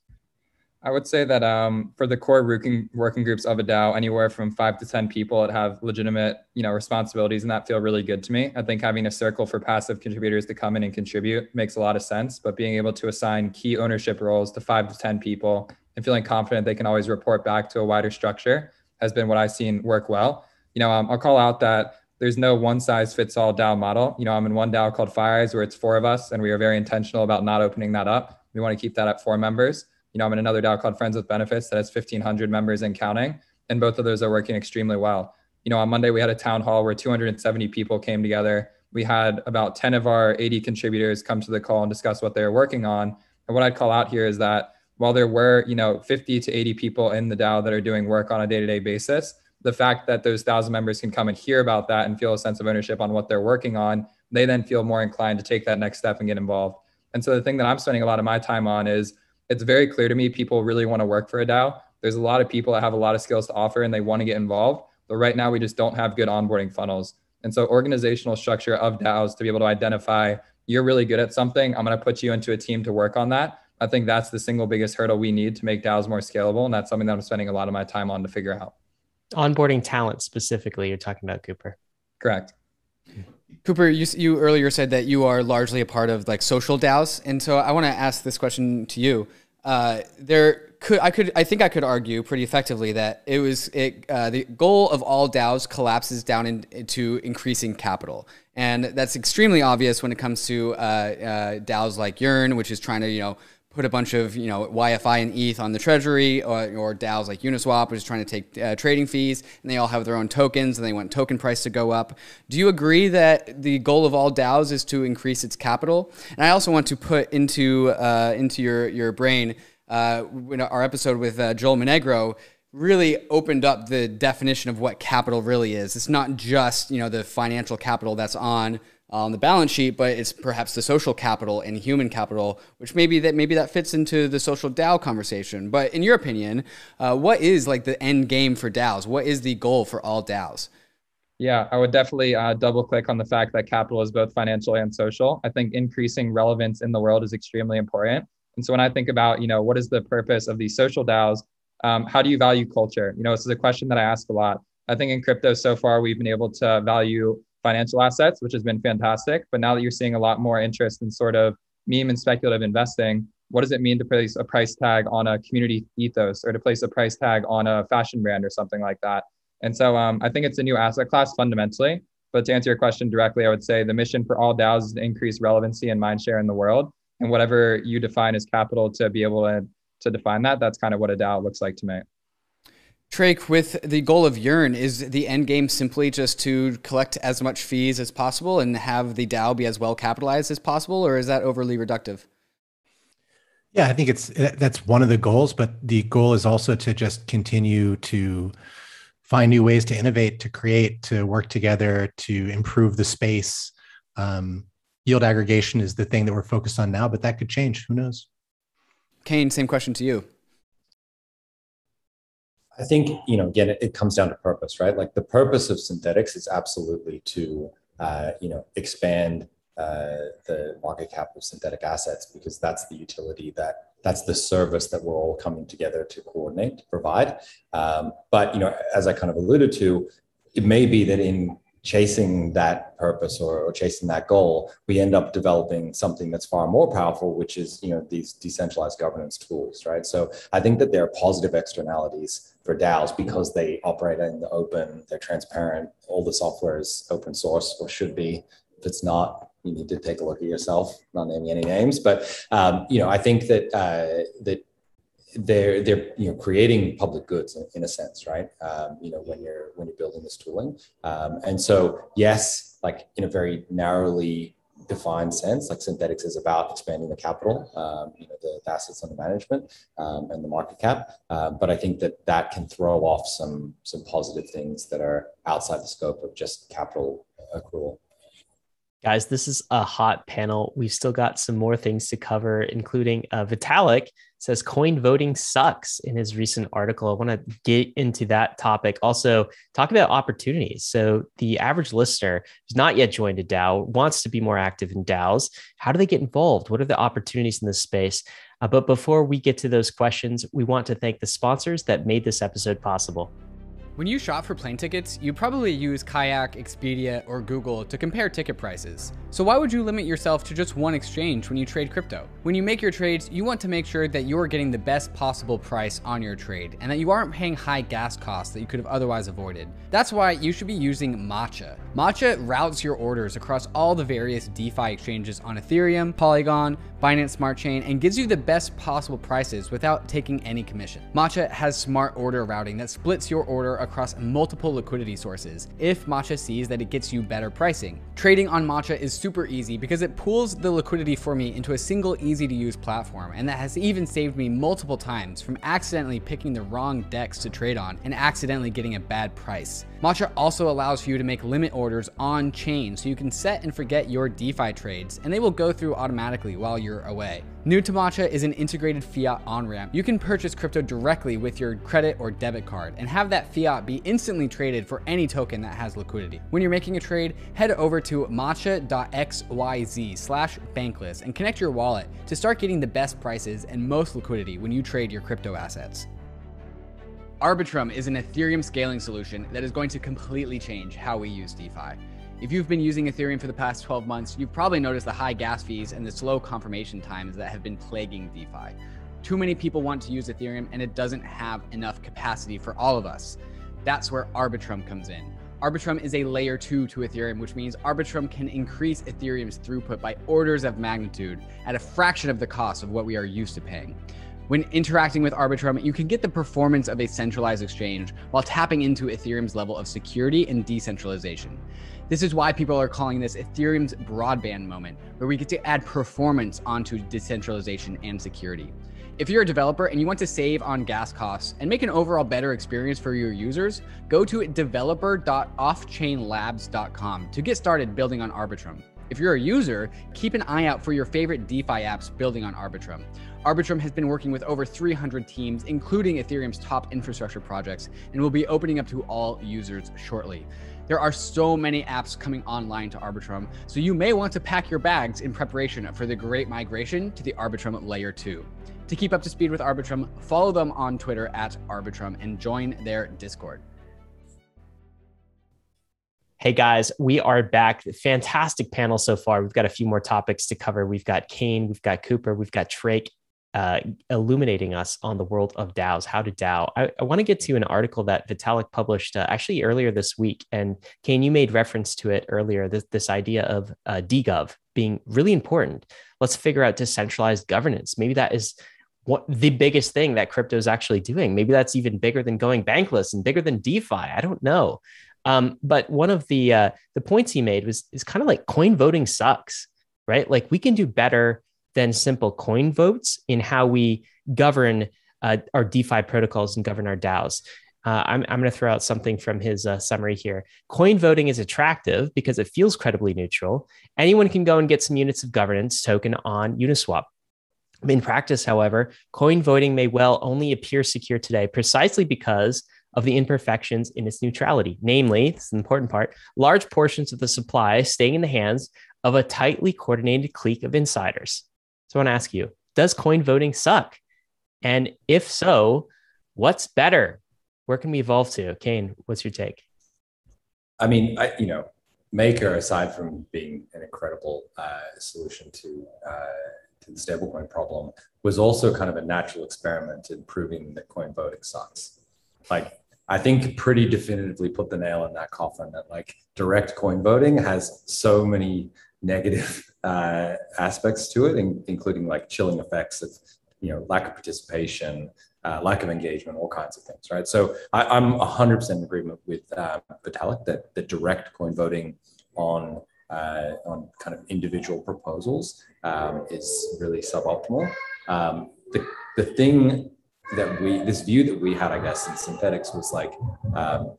I would say that um, for the core working working groups of a DAO, anywhere from five to ten people that have legitimate, you know, responsibilities and that feel really good to me. I think having a circle for passive contributors to come in and contribute makes a lot of sense. But being able to assign key ownership roles to five to ten people and feeling confident they can always report back to a wider structure has been what I've seen work well. You know, um, I'll call out that there's no one size fits all DAO model. You know, I'm in one DAO called FireEyes where it's four of us, and we are very intentional about not opening that up. We want to keep that at four members. You know, I'm in another DAO called Friends with Benefits that has 1,500 members and counting, and both of those are working extremely well. You know, on Monday we had a town hall where 270 people came together. We had about 10 of our 80 contributors come to the call and discuss what they're working on. And what I'd call out here is that while there were, you know, 50 to 80 people in the DAO that are doing work on a day-to-day basis, the fact that those thousand members can come and hear about that and feel a sense of ownership on what they're working on, they then feel more inclined to take that next step and get involved. And so the thing that I'm spending a lot of my time on is it's very clear to me people really want to work for a DAO. There's a lot of people that have a lot of skills to offer and they want to get involved. But right now we just don't have good onboarding funnels. And so organizational structure of DAOs to be able to identify you're really good at something, I'm going to put you into a team to work on that. I think that's the single biggest hurdle we need to make DAOs more scalable. And that's something that I'm spending a lot of my time on to figure out. Onboarding talent specifically, you're talking about Cooper. Correct. Cooper, you, you earlier said that you are largely a part of like social DAOs. And so I want to ask this question to you. Uh, there could I could I think I could argue pretty effectively that it was it uh, the goal of all DAOs collapses down in, into increasing capital, and that's extremely obvious when it comes to uh, uh DAOs like Yearn, which is trying to you know put a bunch of you know YFI and ETH on the treasury, or, or DAOs like Uniswap, which is trying to take uh, trading fees, and they all have their own tokens, and they want token price to go up. Do you agree that the goal of all DAOs is to increase its capital? And I also want to put into uh, into your your brain uh, our episode with uh, Joel Monegro really opened up the definition of what capital really is. It's not just you know the financial capital that's on on the balance sheet, but it's perhaps the social capital and human capital, which maybe that maybe that fits into the social DAO conversation. But in your opinion, uh, what is like the end game for DAOs? What is the goal for all DAOs? Yeah, I would definitely uh, double click on the fact that capital is both financial and social. I think increasing relevance in the world is extremely important. And so when I think about, you know, what is the purpose of these social DAOs? Um, how do you value culture? You know, this is a question that I ask a lot. I think in crypto so far, we've been able to value financial assets, which has been fantastic. But now that you're seeing a lot more interest in sort of meme and speculative investing, what does it mean to place a price tag on a community ethos or to place a price tag on a fashion brand or something like that? And so um, I think it's a new asset class fundamentally. But to answer your question directly, I would say the mission for all DAOs is to increase relevancy and mindshare in the world. And whatever you define as capital to be able to, to define that, that's kind of what a DAO looks like to me. Trake, with the goal of Yearn, is the end game simply just to collect as much fees as possible and have the DAO be as well capitalized as possible, or is that overly reductive? Yeah, I think it's that's one of the goals, but the goal is also to just continue to find new ways to innovate, to create, to work together, to improve the space. Um, yield aggregation is the thing that we're focused on now, but that could change. Who knows? Kain, same question to you. I think, you know, again, it, it, comes down to purpose, right? Like the purpose of Synthetix is absolutely to, uh, you know, expand uh, the market cap of synthetic assets because that's the utility that that's the service that we're all coming together to coordinate to provide. Um, but you know, as I kind of alluded to, it may be that in chasing that purpose or, or, chasing that goal, we end up developing something that's far more powerful, which is you know these decentralized governance tools, right? So I think that there are positive externalities for DAOs because they operate in the open, they're transparent, all the software is open source or should be. If it's not, you need to take a look at yourself. Not naming any names, but um, you know I think that uh, that they're they're you know creating public goods in, in a sense right um, you know when you're when you're building this tooling um, and so yes like in a very narrowly defined sense like Synthetix is about expanding the capital um, you know the, the, assets under management um, and the market cap uh, but i think that that can throw off some some positive things that are outside the scope of just capital accrual Guys, this is a hot panel. We've still got some more things to cover, including uh, Vitalik says coin voting sucks in his recent article. I want to get into that topic. Also, talk about opportunities. So, the average listener who's not yet joined a DAO wants to be more active in DAOs. How do they get involved? What are the opportunities in this space? Uh, but before we get to those questions, we want to thank the sponsors that made this episode possible. When you shop for plane tickets, you probably use Kayak, Expedia, or Google to compare ticket prices. So why would you limit yourself to just one exchange when you trade crypto? When you make your trades, you want to make sure that you're getting the best possible price on your trade and that you aren't paying high gas costs that you could have otherwise avoided. That's why you should be using Matcha. Matcha routes your orders across all the various DeFi exchanges on Ethereum, Polygon, Binance Smart Chain, and gives you the best possible prices without taking any commission. Matcha has smart order routing that splits your order across multiple liquidity sources if Matcha sees that it gets you better pricing. Trading on Matcha is super easy because it pools the liquidity for me into a single easy to use platform, and that has even saved me multiple times from accidentally picking the wrong DEX to trade on and accidentally getting a bad price. Matcha also allows for you to make limit orders on chain so you can set and forget your DeFi trades, and they will go through automatically while you're away. New to Matcha is an integrated fiat on ramp. You can purchase crypto directly with your credit or debit card and have that fiat be instantly traded for any token that has liquidity. When you're making a trade, head over to matcha.xyz slash bankless and connect your wallet to start getting the best prices and most liquidity when you trade your crypto assets. Arbitrum is an Ethereum scaling solution that is going to completely change how we use DeFi. If you've been using Ethereum for the past 12 months, you've probably noticed the high gas fees and the slow confirmation times that have been plaguing DeFi. Too many people want to use Ethereum and it doesn't have enough capacity for all of us. That's where Arbitrum comes in. Arbitrum is a layer two to Ethereum, which means Arbitrum can increase Ethereum's throughput by orders of magnitude at a fraction of the cost of what we are used to paying. When interacting with Arbitrum, you can get the performance of a centralized exchange while tapping into Ethereum's level of security and decentralization. This is why people are calling this Ethereum's broadband moment, where we get to add performance onto decentralization and security. If you're a developer and you want to save on gas costs and make an overall better experience for your users, go to developer.offchainlabs.com to get started building on Arbitrum. If you're a user, keep an eye out for your favorite DeFi apps building on Arbitrum. Arbitrum has been working with over 300 teams, including Ethereum's top infrastructure projects, and will be opening up to all users shortly. There are so many apps coming online to Arbitrum, so you may want to pack your bags in preparation for the great migration to the Arbitrum Layer 2. To keep up to speed with Arbitrum, follow them on Twitter at Arbitrum and join their Discord. Hey guys, we are back. Fantastic panel so far. We've got a few more topics to cover. We've got Kain, we've got Cooper, we've got Trake, uh, illuminating us on the world of DAOs, how to DAO. I, I want to get to an article that Vitalik published uh, actually earlier this week. And Kain, you made reference to it earlier this, this idea of uh, DGov being really important. Let's figure out decentralized governance. Maybe that is what the biggest thing that crypto is actually doing. Maybe that's even bigger than going bankless and bigger than DeFi. I don't know. Um, but one of the uh, the points he made was is kind of like coin voting sucks, right? Like we can do better than simple coin votes in how we govern uh, our DeFi protocols and govern our DAOs. Uh, I'm, I'm going to throw out something from his uh, summary here. Coin voting is attractive because it feels credibly neutral. Anyone can go and get some units of governance token on Uniswap. In practice, however, coin voting may well only appear secure today precisely because of the imperfections in its neutrality. Namely, this is the important part large portions of the supply staying in the hands of a tightly coordinated clique of insiders. So I want to ask you, does coin voting suck? And if so, what's better? Where can we evolve to? Kain, what's your take? I mean, I, you know, Maker, aside from being an incredible uh, solution to uh, to the stablecoin problem, was also kind of a natural experiment in proving that coin voting sucks. Like, I think pretty definitively put the nail in that coffin that like direct coin voting has so many negative [LAUGHS] uh, aspects to it, in, including like chilling effects of you know lack of participation, uh, lack of engagement, all kinds of things, right? So I, am 100% in agreement with uh, Vitalik that the direct coin voting on uh, on kind of individual proposals um, is really suboptimal. Um, the, the thing that we this view that we had, I guess, in Synthetix was like, um,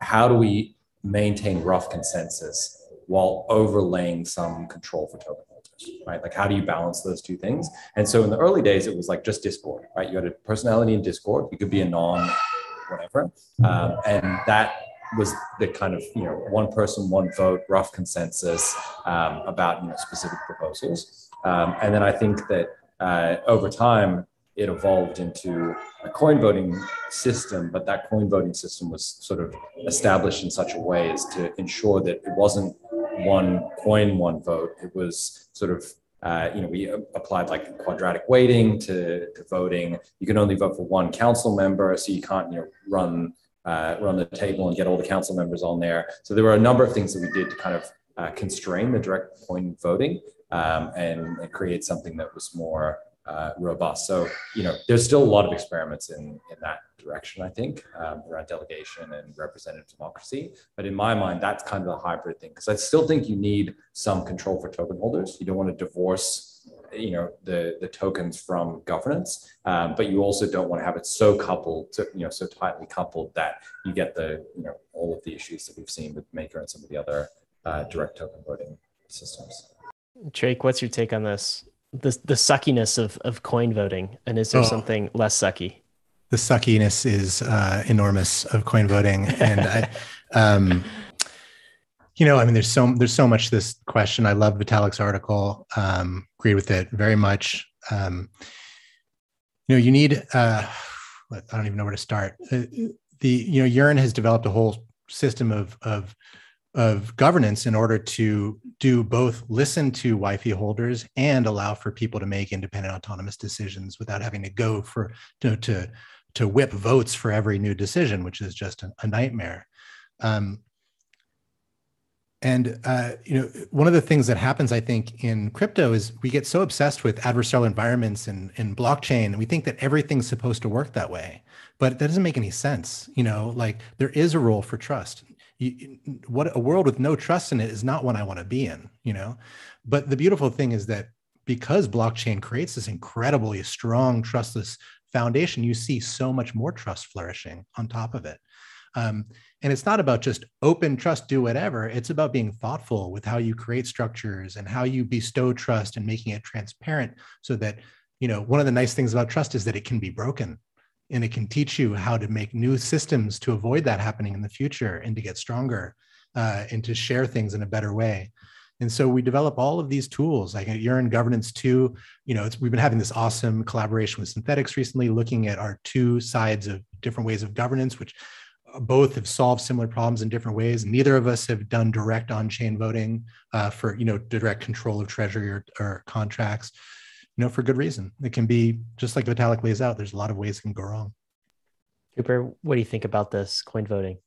how do we maintain rough consensus while overlaying some control for token holders, right? Like, how do you balance those two things? And so in the early days, it was like just Discord, right? You had a personality in Discord. You could be a non whatever. Um, and that was the kind of, you know, one person, one vote, rough consensus um, about, you know, specific proposals. Um, and then I think that uh, over time, it evolved into a coin voting system, but that coin voting system was sort of established in such a way as to ensure that it wasn't one coin, one vote. It was sort of uh, you know, we applied like quadratic weighting to, to voting. You can only vote for one council member, so you can't, you know, run uh, run the table and get all the council members on there. So there were a number of things that we did to kind of uh, constrain the direct coin voting um, and, and, create something that was more uh, robust. So, you know, there's still a lot of experiments in, in that direction, I think, um, around delegation and representative democracy. But in my mind, that's kind of the hybrid thing because I still think you need some control for token holders. You don't want to divorce you know the the tokens from governance um, but you also don't want to have it so coupled to, you know so tightly coupled that you get the you know all of the issues that we've seen with maker and some of the other uh, direct token voting systems Trake what's your take on this the the suckiness of of coin voting, and is there oh, something less sucky? The suckiness is uh, enormous of coin voting, and I, [LAUGHS] um, you know, I mean, there's so there's so much this question. I love Vitalik's article. Um, agree with it very much. Um, you know, you need. Uh, I don't even know where to start. Uh, the you know, Yearn has developed a whole system of of of governance in order to do both listen to YFI holders and allow for people to make independent autonomous decisions without having to go for to to, to whip votes for every new decision, which is just a, a nightmare. Um, and uh, you know, one of the things that happens, I think, in crypto is we get so obsessed with adversarial environments and, and blockchain, and we think that everything's supposed to work that way. But that doesn't make any sense. You know, like there is a role for trust you, what a world with no trust in it is not one I want to be in, you know. But the beautiful thing is that because blockchain creates this incredibly strong, trustless foundation, you see so much more trust flourishing on top of it. Um, and it's not about just open trust, do whatever. It's about being thoughtful with how you create structures and how you bestow trust and making it transparent so that, you know, one of the nice things about trust is that it can be broken and it can teach you how to make new systems to avoid that happening in the future and to get stronger uh, and to share things in a better way. And so we develop all of these tools. Like at Yearn Governance too. You know we've been having this awesome collaboration with Synthetix recently looking at our two sides of different ways of governance which uh, both have solved similar problems in different ways. Neither of us have done direct on-chain voting uh, for you know direct control of treasury or, or contracts you know, for good reason. It can be just like Vitalik lays out. There's a lot of ways it can go wrong. Cooper, what do you think about this coin voting?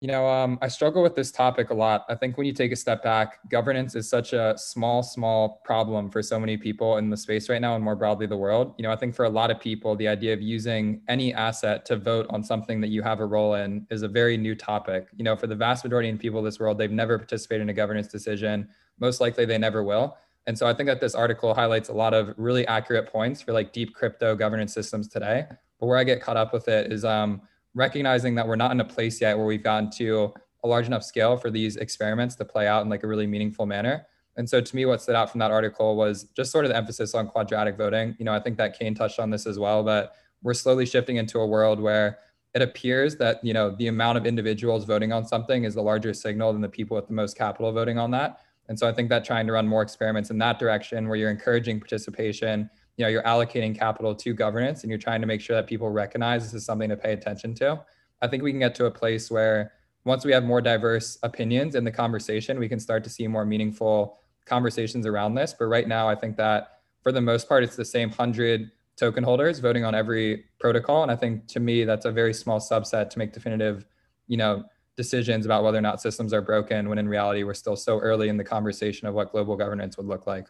You know, um, I struggle with this topic a lot. I think when you take a step back, governance is such a small, small problem for so many people in the space right now and more broadly the world. You know, I think for a lot of people, the idea of using any asset to vote on something that you have a role in is a very new topic. You know, for the vast majority of people in this world, they've never participated in a governance decision. Most likely they never will. And so I think that this article highlights a lot of really accurate points for like deep crypto governance systems today. But where I get caught up with it is um, recognizing that we're not in a place yet where we've gotten to a large enough scale for these experiments to play out in like a really meaningful manner. And so to me, what stood out from that article was just sort of the emphasis on quadratic voting. You know, I think that Kain touched on this as well, but we're slowly shifting into a world where it appears that, you know, the amount of individuals voting on something is the larger signal than the people with the most capital voting on that. And so I think that trying to run more experiments in that direction where you're encouraging participation, you know, you're allocating capital to governance and you're trying to make sure that people recognize this is something to pay attention to. I think we can get to a place where once we have more diverse opinions in the conversation, we can start to see more meaningful conversations around this. But right now, I think that for the most part, it's the same 100 token holders voting on every protocol. And I think to me, that's a very small subset to make definitive, you know, decisions about whether or not systems are broken when in reality we're still so early in the conversation of what global governance would look like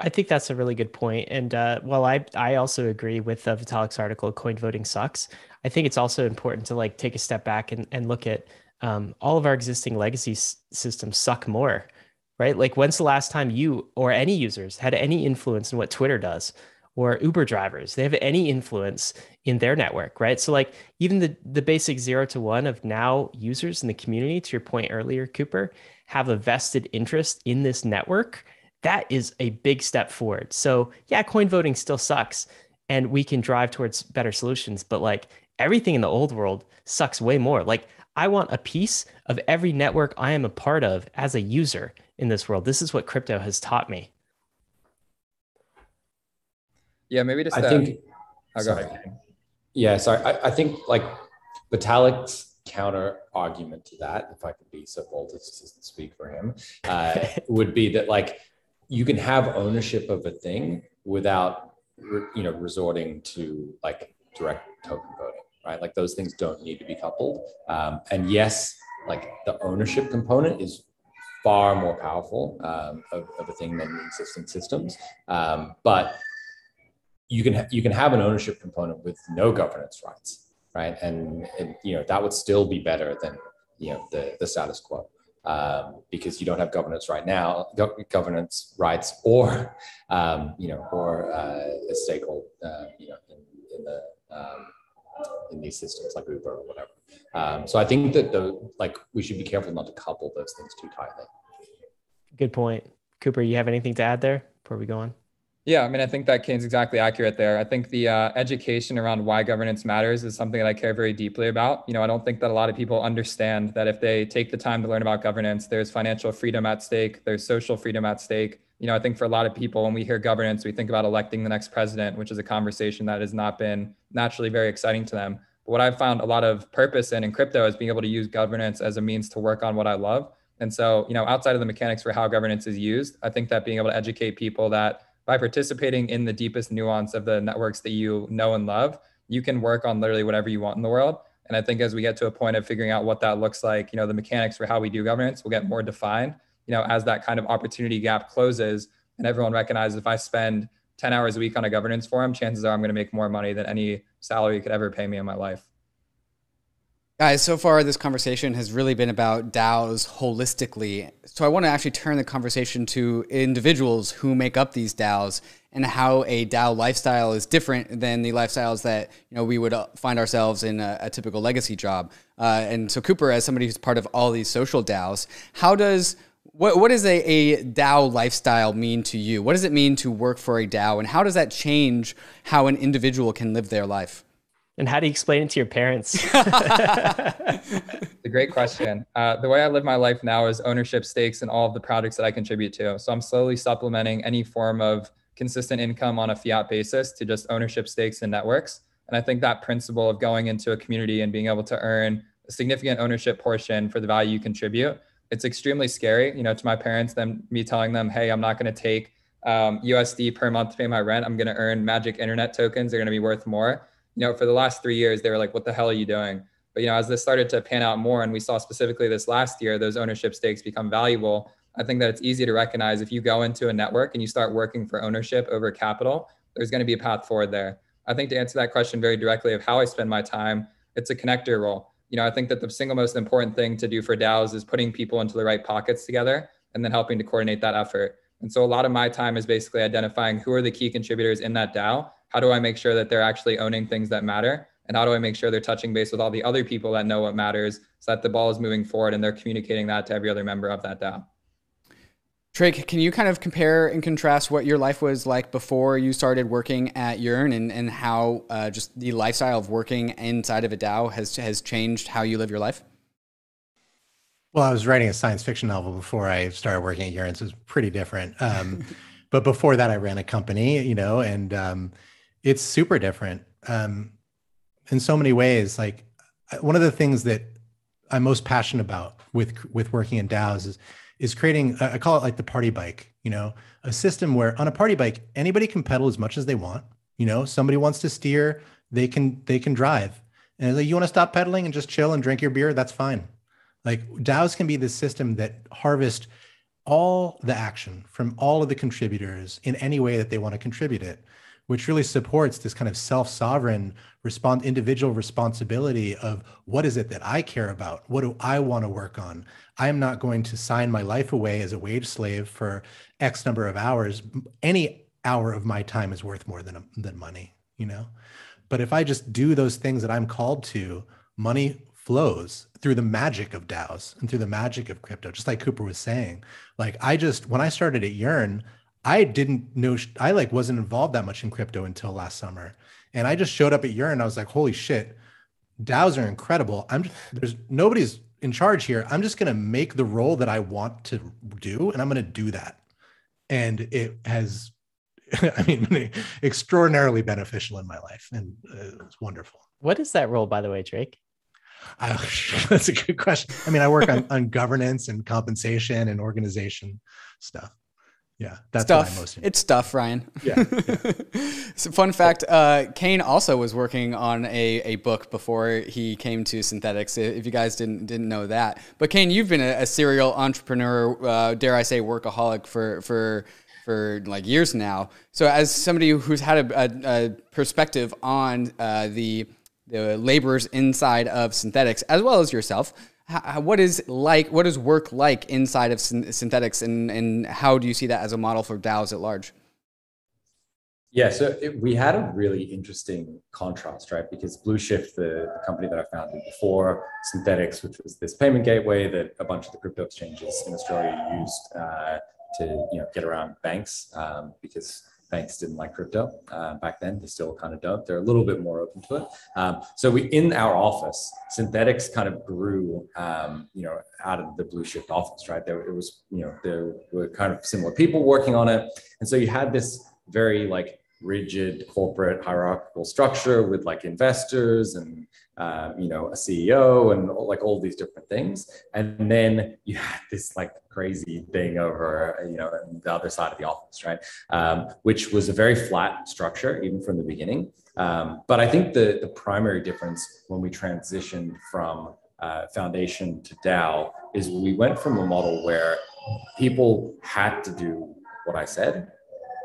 I think that's a really good point. And uh, while I I also agree with uh, Vitalik's article, "Coin Voting Sucks," I think it's also important to like take a step back and, and look at um, all of our existing legacy s- systems suck more, right? Like, when's the last time you or any users had any influence in what Twitter does? Or Uber drivers. They have any influence in their network, right? So like even the the basic 0 to 1 of now users in the community to your point earlier Cooper have a vested interest in this network. That is a big step forward. So, yeah, coin voting still sucks and we can drive towards better solutions, but like everything in the old world sucks way more. Like I want a piece of every network I am a part of as a user in this world. This is what crypto has taught me. Yeah, maybe just I think I'll go. Yeah, sorry. I, I think like Vitalik's counter argument to that, if I could be so bold as to speak for him, uh, [LAUGHS] would be that like you can have ownership of a thing without you know resorting to like direct token voting, right? Like those things don't need to be coupled. Um, and yes, like the ownership component is far more powerful um, of, of, a thing than the existing systems. Um, but you can ha- you can have an ownership component with no governance rights, right? And, and you know that would still be better than you know the the status quo. Um, because you don't have governance right now, go- governance rights, or um, you know, or uh, a stakeholder, uh, you know, in, in the um, in these systems like Uber or whatever. Um, so I think that the like we should be careful not to couple those things too tightly. Good point, Cooper. You have anything to add there before we go on? Yeah, I mean, I think that Kain's exactly accurate there. I think the uh, education around why governance matters is something that I care very deeply about. You know, I don't think that a lot of people understand that if they take the time to learn about governance, there's financial freedom at stake, there's social freedom at stake. You know, I think for a lot of people, when we hear governance, we think about electing the next president, which is a conversation that has not been naturally very exciting to them. But what I've found a lot of purpose in in crypto is being able to use governance as a means to work on what I love. And so, you know, outside of the mechanics for how governance is used, I think that being able to educate people that by participating in the deepest nuance of the networks that you know and love, you can work on literally whatever you want in the world. And I think as we get to a point of figuring out what that looks like, you know, the mechanics for how we do governance will get more defined, you know, as that kind of opportunity gap closes and everyone recognizes if I spend 10 hours a week on a governance forum, chances are I'm going to make more money than any salary could ever pay me in my life. Guys, so far this conversation has really been about DAOs holistically. So I want to actually turn the conversation to individuals who make up these DAOs and how a DAO lifestyle is different than the lifestyles that you know we would uh, find ourselves in a, a typical legacy job. Uh, and so Cooper, as somebody who's part of all these social DAOs, how does what what does a, a DAO lifestyle mean to you? What does it mean to work for a DAO, and how does that change how an individual can live their life? And how do you explain it to your parents? [LAUGHS] it's a great question. Uh, the way I live my life now is ownership stakes in all of the projects that I contribute to. So I'm slowly supplementing any form of consistent income on a fiat basis to just ownership stakes in networks. And I think that principle of going into a community and being able to earn a significant ownership portion for the value you contribute, it's extremely scary. You know, to my parents, them me telling them, "Hey, I'm not going to take um, USD per month to pay my rent. I'm going to earn Magic Internet tokens. They're going to be worth more." You know, for the last three years, they were like, what the hell are you doing? But, you know, as this started to pan out more, and we saw specifically this last year, those ownership stakes become valuable. I think that it's easy to recognize if you go into a network and you start working for ownership over capital, there's going to be a path forward there. I think to answer that question very directly of how I spend my time, it's a connector role. You know, I think that the single most important thing to do for DAOs is putting people into the right pockets together and then helping to coordinate that effort. And so a lot of my time is basically identifying who are the key contributors in that DAO how do I make sure that they're actually owning things that matter? And how do I make sure they're touching base with all the other people that know what matters so that the ball is moving forward and they're communicating that to every other member of that DAO? Trake, can you kind of compare and contrast what your life was like before you started working at Yearn and, and how uh, just the lifestyle of working inside of a DAO has, has changed how you live your life? Well, I was writing a science fiction novel before I started working at Yearn, so it's pretty different. Um, [LAUGHS] but before that, I ran a company, you know, and um, it's super different um, in so many ways. Like one of the things that I'm most passionate about with with working in DAOs is is creating. I call it like the party bike. You know, a system where on a party bike anybody can pedal as much as they want. You know, somebody wants to steer, they can they can drive. And like, you want to stop pedaling and just chill and drink your beer, that's fine. Like DAOs can be the system that harvest all the action from all of the contributors in any way that they want to contribute it which really supports this kind of self-sovereign respond individual responsibility of what is it that I care about? What do I want to work on? I am not going to sign my life away as a wage slave for X number of hours. Any hour of my time is worth more than than money, you know. But if I just do those things that I'm called to, money flows through the magic of DAOs and through the magic of crypto. Just like Cooper was saying, like I just when I started at Yearn, I didn't know, I like wasn't involved that much in crypto until last summer. And I just showed up at and I was like, holy shit, DAOs are incredible. I'm just, there's nobody's in charge here. I'm just going to make the role that I want to do and I'm going to do that. And it has [LAUGHS] I mean, [LAUGHS] extraordinarily beneficial in my life, and uh, it's wonderful. What is that role, by the way, Trake? Uh, [LAUGHS] that's a good question. I mean, I work on, on governance and compensation and organization stuff yeah that's stuff most it's stuff ryan yeah, yeah. [LAUGHS] so fun fact uh, Kain also was working on a, a book before he came to Synthetix. if you guys didn't didn't know that but Kain you've been a, a serial entrepreneur uh, dare i say workaholic for for for like years now so as somebody who's had a, a, a perspective on uh, the the laborers inside of Synthetix, as well as yourself how, what is like what is work like inside of Synthetix and and how do you see that as a model for DAOs at large? Yeah, so it, we had a really interesting contrast, right? Because Blueshift, the, the, company that I founded before Synthetix, which was this payment gateway that a bunch of the crypto exchanges in Australia used uh, to you know get around banks um, because banks didn't like crypto uh, back then. They still kind of don't. They're a little bit more open to it. Um, so we, in our office, Synthetix kind of grew, um, you know, out of the Blueshift office, right? There, it was, you know, there were kind of similar people working on it, and so you had this very like rigid corporate hierarchical structure with like investors and uh, you know a ceo and like all these different things. And then you had this like crazy thing over you know the other side of the office right? Um, which was a very flat structure even from the beginning. Um, but i think the the primary difference when we transitioned from uh, foundation to dao is we went from a model where people had to do what i said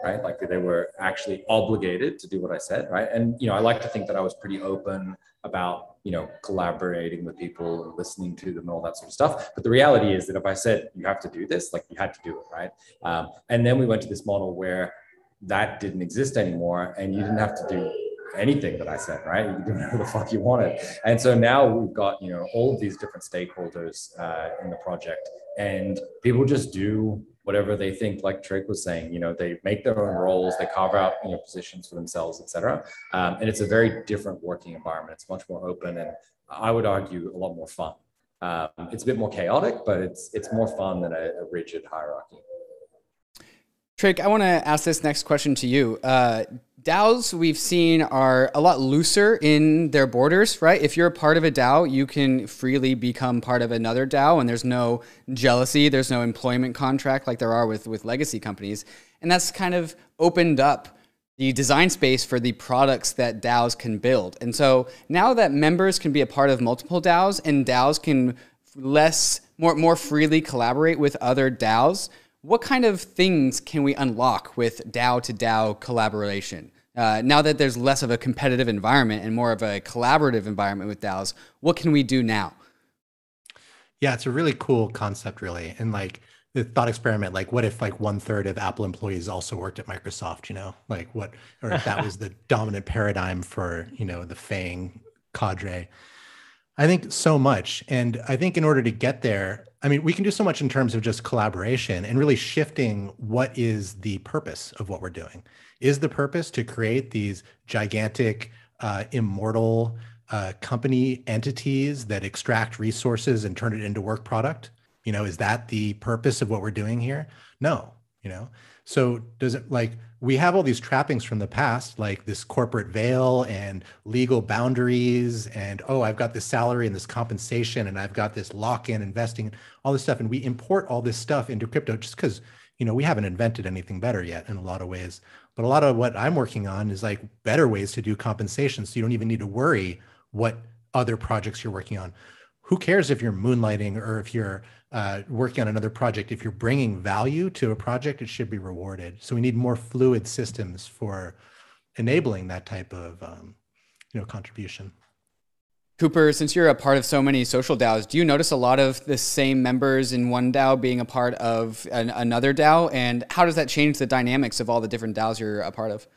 right? Like they were actually obligated to do what I said, right? And you know, I like to think that I was pretty open about you know collaborating with people and listening to them and all that sort of stuff. But the reality is that if I said you have to do this, like you had to do it, right? Um, and then we went to this model where that didn't exist anymore, and you didn't have to do anything that I said, right? You can do whatever the fuck you wanted. And so now we've got, you know, all of these different stakeholders uh, in the project and people just do whatever they think, like Trake was saying, you know, they make their own roles, they carve out, you know, positions for themselves, etc. Um, and it's a very different working environment. It's much more open and I would argue a lot more fun. Um, it's a bit more chaotic, but it's it's more fun than a, a rigid hierarchy. Trake, I want to ask this next question to you. Uh, DAOs we've seen are a lot looser in their borders, right? If you're a part of a DAO, you can freely become part of another DAO, and there's no jealousy, there's no employment contract like there are with, with legacy companies. And that's kind of opened up the design space for the products that DAOs can build. And so now that members can be a part of multiple DAOs and DAOs can less, more, more freely collaborate with other DAOs, what kind of things can we unlock with DAO to DAO collaboration? Uh, now that there's less of a competitive environment and more of a collaborative environment with DAOs, what can we do now? Yeah, it's a really cool concept, really. And like the thought experiment, like what if like one third of Apple employees also worked at Microsoft, you know, like what, or if that was the [LAUGHS] dominant paradigm for, you know, the FANG cadre. I think so much. And I think in order to get there, I mean, we can do so much in terms of just collaboration and really shifting what is the purpose of what we're doing. Is the purpose to create these gigantic, uh, immortal uh, company entities that extract resources and turn it into work product? You know, is that the purpose of what we're doing here? No, you know. So does it like we have all these trappings from the past, like this corporate veil and legal boundaries, and oh, I've got this salary and this compensation, and I've got this lock-in investing, all this stuff, and we import all this stuff into crypto just because you know we haven't invented anything better yet in a lot of ways. But a lot of what I'm working on is like better ways to do compensation, so you don't even need to worry what other projects you're working on. Who cares if you're moonlighting or if you're uh, working on another project, if you're bringing value to a project, it should be rewarded. So we need more fluid systems for enabling that type of um, you know contribution. Cooper, since you're a part of so many social DAOs, do you notice a lot of the same members in one DAO being a part of an, another DAO? And how does that change the dynamics of all the different DAOs you're a part of?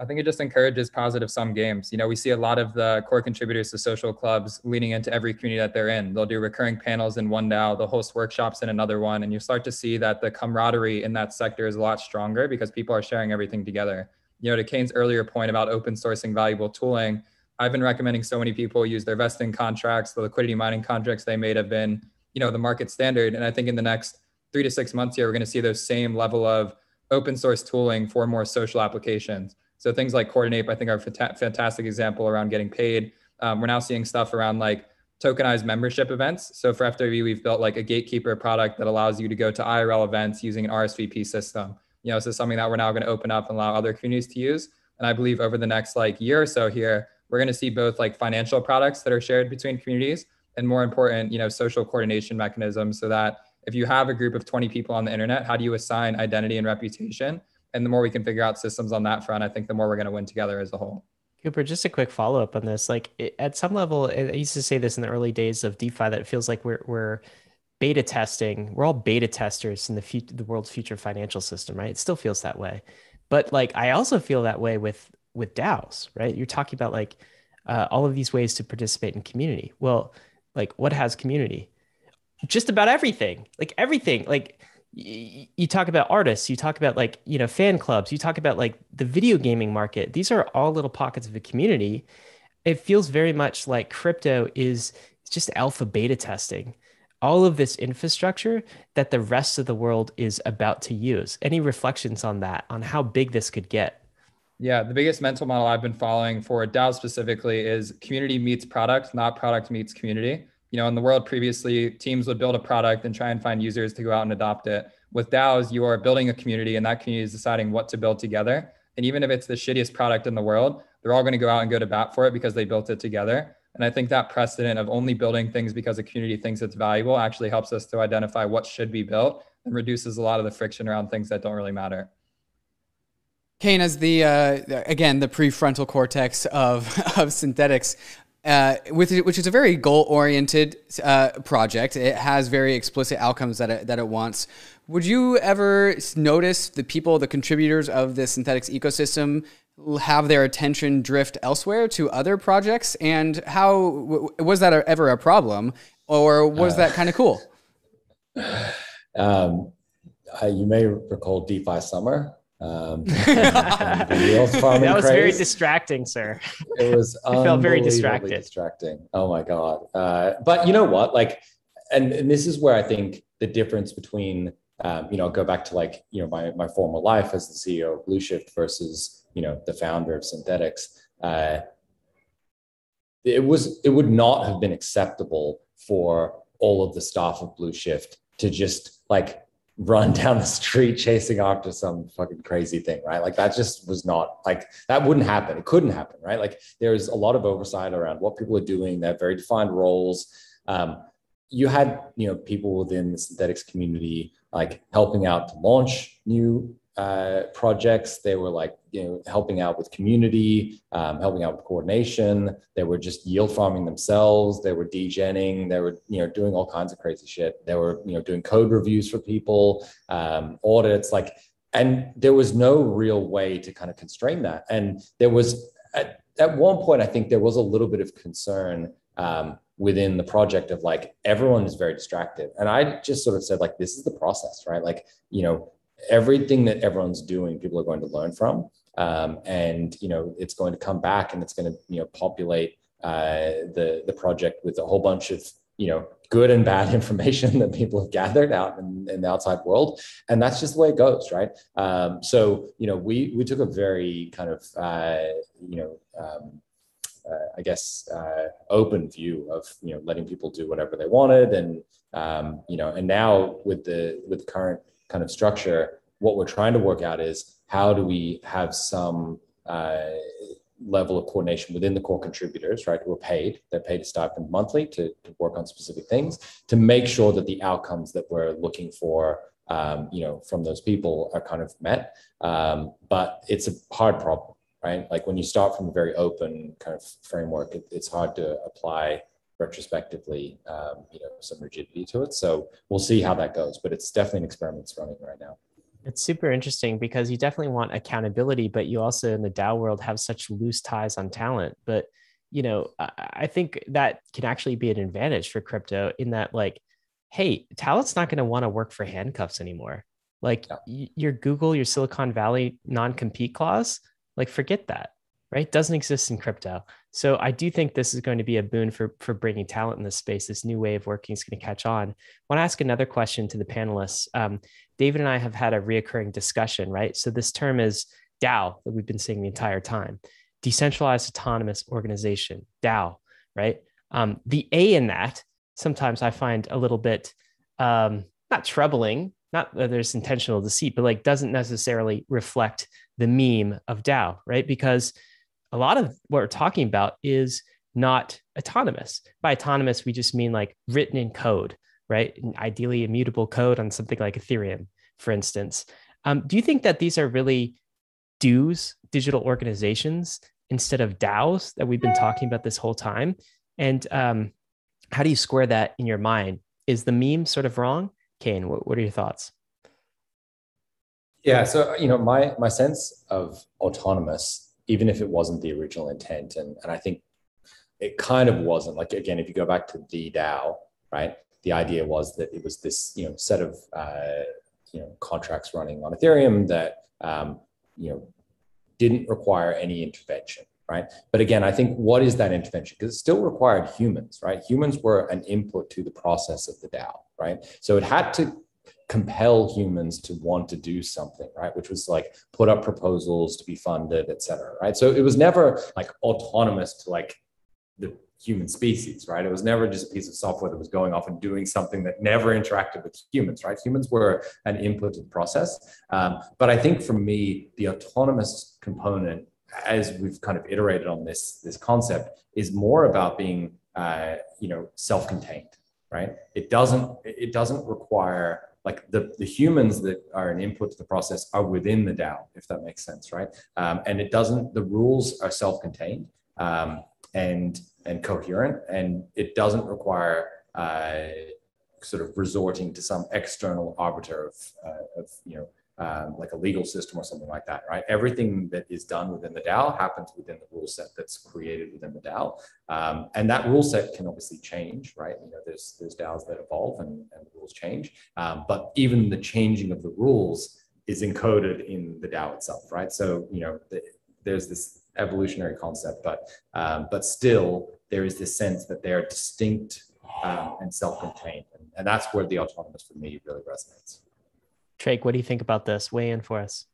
I think it just encourages positive sum games. You know, we see a lot of the core contributors to social clubs leaning into every community that they're in. They'll do recurring panels in one DAO, they'll host workshops in another one, and you start to see that the camaraderie in that sector is a lot stronger because people are sharing everything together. You know, to Kain's earlier point about open sourcing valuable tooling, I've been recommending so many people use their vesting contracts. The liquidity mining contracts they made have been, you know, the market standard. And I think in the next three to six months here, we're going to see those same level of open source tooling for more social applications. So things like Coordinape, I think, are a fantastic example around getting paid. Um, we're now seeing stuff around like tokenized membership events. So for FWB, we've built like a gatekeeper product that allows you to go to IRL events using an RSVP system. You know, is something that we're now going to open up and allow other communities to use. And I believe over the next like year or so here, we're going to see both like financial products that are shared between communities and more important, you know, social coordination mechanisms so that if you have a group of 20 people on the internet, how do you assign identity and reputation? And the more we can figure out systems on that front, I think the more we're going to win together as a whole. Cooper, just a quick follow up on this. Like it, at some level, I used to say this in the early days of DeFi that it feels like we're we're beta testing. We're all beta testers in the future, the world's future financial system, right? It still feels that way, but like I also feel that way with with DAOs, right? You're talking about like uh, all of these ways to participate in community. Well, like what has community? Just about everything, like everything, like you talk about artists you talk about like you know fan clubs you talk about like the video gaming market. These are all little pockets of a community. It feels very much like crypto is just alpha beta testing all of this infrastructure that the rest of the world is about to use. Any reflections on that on how big this could get? Yeah the biggest mental model i've been following for dao specifically is community meets product not product meets community you know, in the world previously, teams would build a product and try and find users to go out and adopt it. With DAOs, you are building a community and that community is deciding what to build together. And even if it's the shittiest product in the world, they're all going to go out and go to bat for it because they built it together. And I think that precedent of only building things because a community thinks it's valuable actually helps us to identify what should be built and reduces a lot of the friction around things that don't really matter. Kain, as the uh, again the prefrontal cortex of [LAUGHS] of Synthetix, uh, with which is a very goal oriented uh, project. It has very explicit outcomes that it, that it wants. Would you ever notice the people, the contributors of the Synthetix ecosystem, have their attention drift elsewhere to other projects? And how was that ever a problem, or was uh, that kind of cool? [SIGHS] Um, you may recall DeFi Summer um, [LAUGHS] that was craze. very distracting, sir. It was. [LAUGHS] Felt very distracted. Distracting. Oh my god! Uh, but you know what? Like, and, and this is where I think the difference between, um, you know, go back to like you know my my former life as the CEO of Blueshift versus you know the founder of Synthetix. Uh, it was it would not have been acceptable for all of the staff of Blueshift to just like run [LAUGHS] down the street chasing after some fucking crazy thing, right? Like that just was not like that wouldn't happen. It couldn't happen, right? Like there's a lot of oversight around what people are doing. They have very defined roles. Um, you had you know people within the Synthetix community like helping out to launch new uh, projects. They were like, you know, helping out with community, um, helping out with coordination. They were just yield farming themselves. They were degenning. They were, you know, doing all kinds of crazy shit. They were, you know, doing code reviews for people, um, audits, like, and there was no real way to kind of constrain that. And there was at, at one point, I think there was a little bit of concern um, within the project of like everyone is very distracted and i just sort of said like this is the process right like you know everything that everyone's doing, people are going to learn from. Um, and you know, it's going to come back and it's going to you know populate uh, the the project with a whole bunch of you know good and bad [LAUGHS] information that people have gathered out in, in the outside world, and that's just the way it goes, right? Um, so you know, we we took a very kind of uh, you know. Um, uh, I guess uh, open view of you know letting people do whatever they wanted, and um, you know, and now with the with the current kind of structure, what we're trying to work out is how do we have some uh, level of coordination within the core contributors, right, who are paid, they're paid a stipend monthly to, to work on specific things to make sure that the outcomes that we're looking for, um, you know, from those people are kind of met. Um, but it's a hard problem, right? Like when you start from a very open kind of framework, it, it's hard to apply retrospectively, um, you know, some rigidity to it. So we'll see how that goes, but it's definitely an experiment that's running right now. It's super interesting because you definitely want accountability, but you also in the DAO world have such loose ties on talent. But you know, I think that can actually be an advantage for crypto in that, like, hey, talent's not going to want to work for handcuffs anymore. Like yeah. your Google, your Silicon Valley non compete clause, like, forget that right? Doesn't exist in crypto. So I do think this is going to be a boon for for bringing talent in this space. This new way of working is going to catch on. I want to ask another question to the panelists. Um, David and I have had a reoccurring discussion, right? So this term is DAO that we've been seeing the entire time, decentralized autonomous organization, DAO, right? Um, the A in that sometimes I find a little bit um, not troubling, not that there's intentional deceit, but like doesn't necessarily reflect the meme of DAO, right? Because a lot of what we're talking about is not autonomous. By autonomous, we just mean like written in code, right? And ideally immutable code on something like Ethereum, for instance. Um, do you think that these are really DOs, digital organizations, instead of DAOs that we've been talking about this whole time? And um, how do you square that in your mind? Is the meme sort of wrong? Kain, what, what are your thoughts? Yeah, so you know, my my sense of autonomous, even if it wasn't the original intent, and and I think it kind of wasn't. Like again, if you go back to the DAO, right? The idea was that it was this you know set of uh, you know contracts running on Ethereum that um, you know didn't require any intervention, right? But again, I think what is that intervention? Because it still required humans, right? Humans were an input to the process of the DAO, right? So it had to compel humans to want to do something, right? Which was like put up proposals to be funded, et cetera, right? So it was never like autonomous to like the human species, right? It was never just a piece of software that was going off and doing something that never interacted with humans, right? Humans were an input to the process. Um, but I think for me, the autonomous component, as we've kind of iterated on this, this concept, is more about being, uh, you know, self-contained, right? It doesn't, it doesn't require like the, the humans that are an input to the process are within the DAO, if that makes sense, right? Um, and it doesn't, the rules are self-contained um, and, and coherent, and it doesn't require uh, sort of resorting to some external arbiter of, uh, of you know, um, like a legal system or something like that, right? Everything that is done within the DAO happens within the rule set that's created within the DAO. Um, and that rule set can obviously change, right? You know, there's, there's DAOs that evolve and, and the rules change. Um, but even the changing of the rules is encoded in the DAO itself, right? So, you know, the, there's this evolutionary concept, but, um, but still there is this sense that they're distinct um, and self-contained. And, and that's where the autonomous for me really resonates. Trake, what do you think about this? Weigh in for us.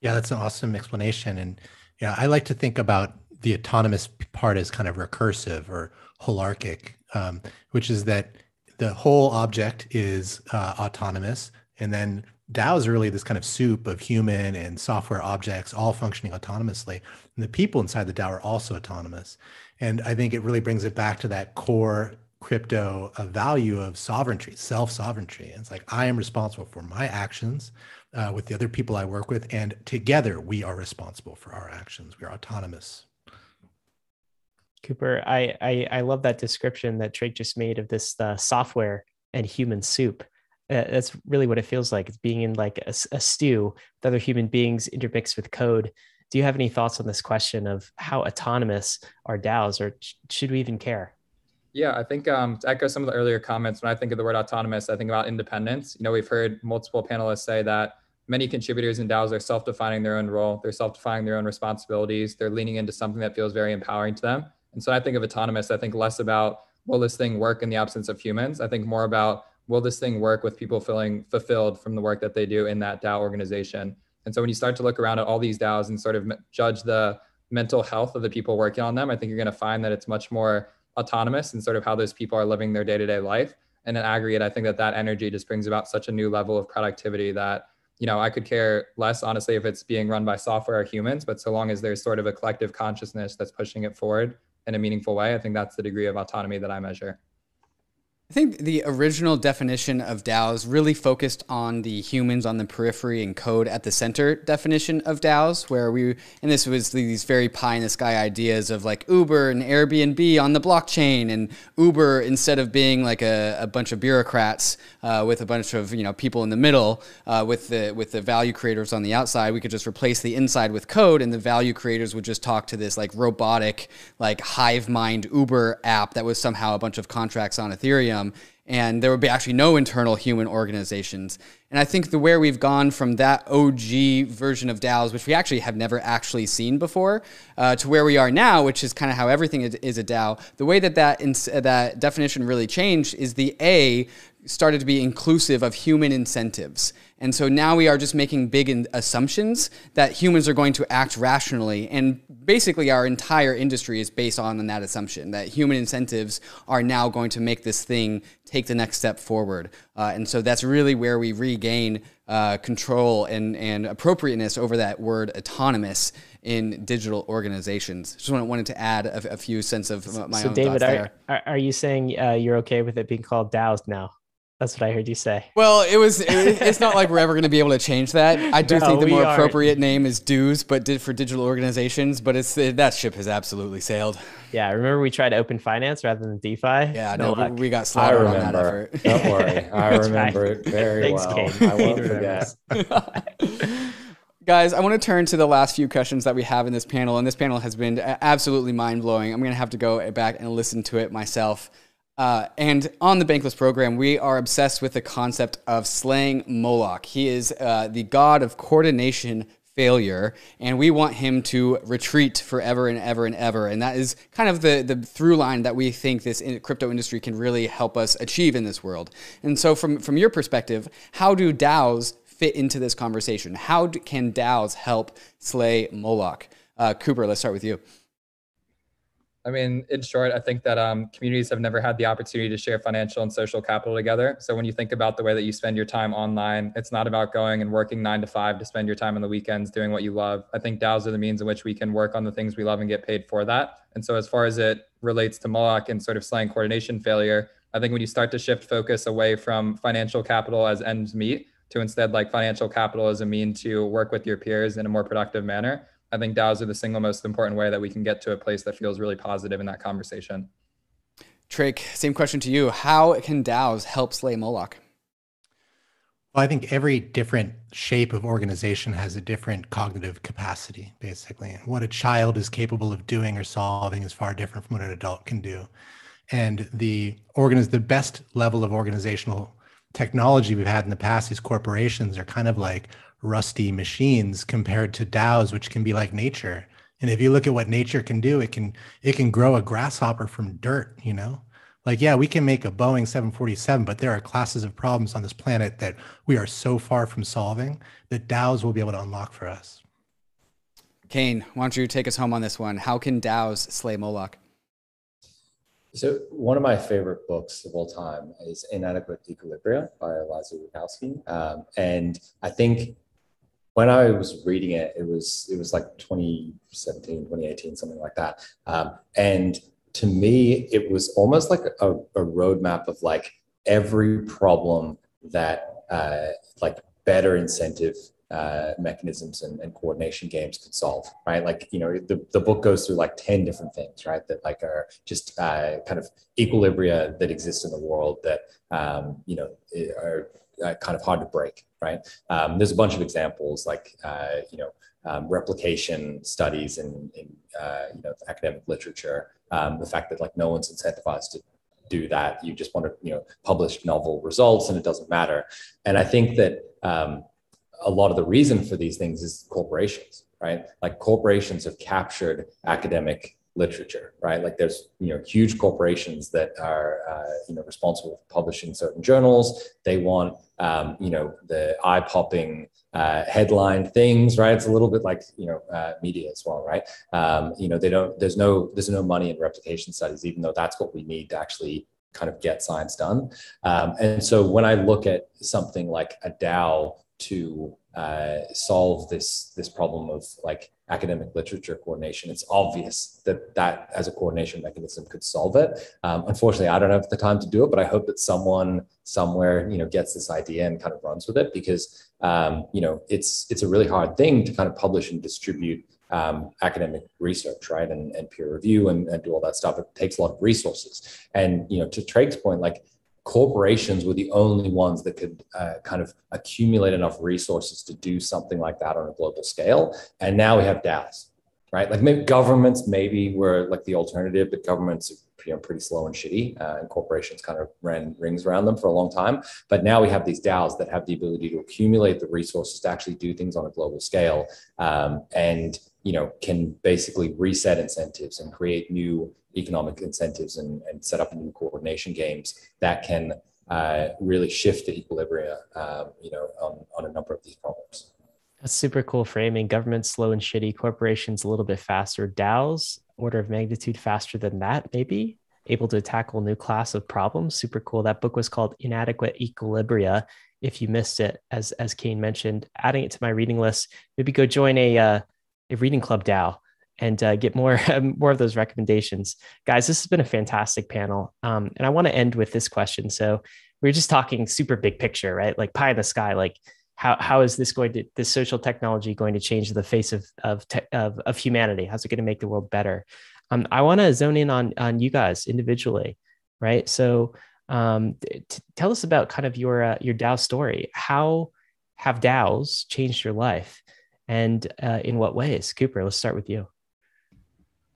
Yeah, that's an awesome explanation. And yeah, I like to think about the autonomous part as kind of recursive or holarchic, um, which is that the whole object is uh, autonomous. And then DAO is really this kind of soup of human and software objects all functioning autonomously. And the people inside the DAO are also autonomous. And I think it really brings it back to that core crypto a value of sovereignty, self sovereignty. It's like I am responsible for my actions uh, with the other people I work with, and together we are responsible for our actions. We are autonomous. Cooper, I I, I love that description that Trake just made of this uh, software and human soup. Uh, that's really what it feels like. It's being in like a, a stew with other human beings intermixed with code. Do you have any thoughts on this question of how autonomous are DAOs, or sh- should we even care? Yeah, I think um, to echo some of the earlier comments, when I think of the word autonomous, I think about independence. You know, we've heard multiple panelists say that many contributors in DAOs are self-defining their own role. They're self-defining their own responsibilities. They're leaning into something that feels very empowering to them. And so I think of autonomous, I think less about will this thing work in the absence of humans? I think more about will this thing work with people feeling fulfilled from the work that they do in that DAO organization? And so when you start to look around at all these DAOs and sort of judge the mental health of the people working on them, I think you're going to find that it's much more autonomous and sort of how those people are living their day-to-day life. And in aggregate i think that that energy just brings about such a new level of productivity that you know i could care less honestly if it's being run by software or humans but so long as there's sort of a collective consciousness that's pushing it forward in a meaningful way i think that's the degree of autonomy that i measure I think the original definition of DAOs really focused on the humans on the periphery and code at the center definition of DAOs, where we, and this was these very pie in the sky ideas of like Uber and Airbnb on the blockchain, and Uber instead of being like a, a bunch of bureaucrats uh, with a bunch of you know people in the middle, uh, with the with the value creators on the outside, we could just replace the inside with code, and the value creators would just talk to this like robotic, like hive mind Uber app that was somehow a bunch of contracts on Ethereum and there would be actually no internal human organizations. And I think the where we've gone from that OG version of DAOs, which we actually have never actually seen before, uh, to where we are now, which is kind of how everything is a DAO. The way that that, that definition really changed is the A started to be inclusive of human incentives. And so now we are just making big assumptions that humans are going to act rationally. And basically, our entire industry is based on that assumption that human incentives are now going to make this thing take the next step forward. Uh, and so that's really where we regain uh, control and, and appropriateness over that word autonomous in digital organizations. Just wanted to add a, a few cents of my so own David, thoughts there. Are, are you saying uh, you're okay with it being called DAOs now? That's what I heard you say. Well, it was. It, it's not like we're ever going to be able to change that. I do [LAUGHS] no, think the more are. appropriate name is dues, but did for digital organizations. But it's it, that ship has absolutely sailed. Yeah, remember we tried open finance rather than DeFi. Yeah, no, no we got slaughtered on that effort. Don't worry, I [LAUGHS] remember it very Thanks, well. Kain. I won't forget. [LAUGHS] Guys, I want to turn to the last few questions that we have in this panel, and this panel has been absolutely mind blowing. I'm going to have to go back and listen to it myself. Uh, and on the Bankless program, we are obsessed with the concept of slaying Moloch. He is uh, the god of coordination failure, and we want him to retreat forever and ever and ever. And that is kind of the, the through line that we think this in crypto industry can really help us achieve in this world. And so, from, from your perspective, how do DAOs fit into this conversation? How do, can DAOs help slay Moloch? Uh, Cooper, let's start with you. I mean, in short, I think that um, communities have never had the opportunity to share financial and social capital together. So when you think about the way that you spend your time online, it's not about going and working nine to five to spend your time on the weekends doing what you love. I think DAOs are the means in which we can work on the things we love and get paid for that. And so as far as it relates to Moloch and sort of slang coordination failure, I think when you start to shift focus away from financial capital as ends meet to instead like financial capital as a mean to work with your peers in a more productive manner, I think DAOs are the single most important way that we can get to a place that feels really positive in that conversation. Trake, same question to you. How can DAOs help slay Moloch? Well, I think every different shape of organization has a different cognitive capacity, basically. What a child is capable of doing or solving is far different from what an adult can do. And the organiz- the best level of organizational technology we've had in the past, these corporations are kind of like rusty machines compared to DAOs, which can be like nature. And if you look at what nature can do, it can it can grow a grasshopper from dirt, you know? Like, yeah, we can make a Boeing 747, but there are classes of problems on this planet that we are so far from solving that DAOs will be able to unlock for us. Kain, why don't you take us home on this one? How can DAOs slay Moloch? So one of my favorite books of all time is Inadequate Equilibria by Eliezer Yudkowsky. Um, and I think when I was reading it, it was it was like 2017, 2018, something like that. Um, and to me, it was almost like a, a roadmap of like every problem that uh, like better incentive uh, mechanisms and, and, coordination games could solve, right? Like, you know, the, the book goes through like 10 different things, right? That like are just uh, kind of equilibria that exist in the world that, um, you know, are uh, kind of hard to break, right? Um, there's a bunch of examples like, uh, you know, um, replication studies in, in uh, you know, academic literature. Um, the fact that like no one's incentivized to do that. You just want to, you know, publish novel results and it doesn't matter. And I think that um, a lot of the reason for these things is corporations, right? Like corporations have captured academic literature, right? Like there's you know huge corporations that are uh, you know responsible for publishing certain journals. They want um, you know the eye popping uh, headline things, right? It's a little bit like you know uh, media as well, right? Um, you know they don't. There's no there's no money in replication studies, even though that's what we need to actually kind of get science done. Um, and so when I look at something like a DAO to uh, solve this this problem of like academic literature coordination. It's obvious that that as a coordination mechanism could solve it. Um, unfortunately, I don't have the time to do it, but I hope that someone somewhere you know gets this idea and kind of runs with it because um, you know it's it's a really hard thing to kind of publish and distribute um, academic research, right, and, and peer review and, and do all that stuff. It takes a lot of resources, and you know to Trake's point, like corporations were the only ones that could uh, kind of accumulate enough resources to do something like that on a global scale. And now we have DAOs, right? Like maybe governments maybe were like the alternative, but governments are you know, pretty slow and shitty, uh, and corporations kind of ran rings around them for a long time. But now we have these DAOs that have the ability to accumulate the resources to actually do things on a global scale, um, and you know can basically reset incentives and create new economic incentives and, and set up new coordination games that can uh, really shift the equilibrium, um, you know, on, on a number of these problems. That's super cool framing. Government slow and shitty, corporations a little bit faster. DAOs order of magnitude faster than that, maybe able to tackle new class of problems. Super cool. That book was called Inadequate Equilibria. If you missed it, as as Kain mentioned, adding it to my reading list. Maybe go join a uh, a reading club DAO and uh, get more [LAUGHS] more of those recommendations, guys. This has been a fantastic panel, um, and I want to end with this question. So we are just talking super big picture, right? Like pie in the sky, like how, how is this going to this social technology going to change the face of of te- of, of humanity? How's it going to make the world better? Um, i want to zone in on on you guys individually right? So um, t- tell us about kind of your uh, your dao story. How have daos changed your life? And uh, in what ways? Cooper let's start with you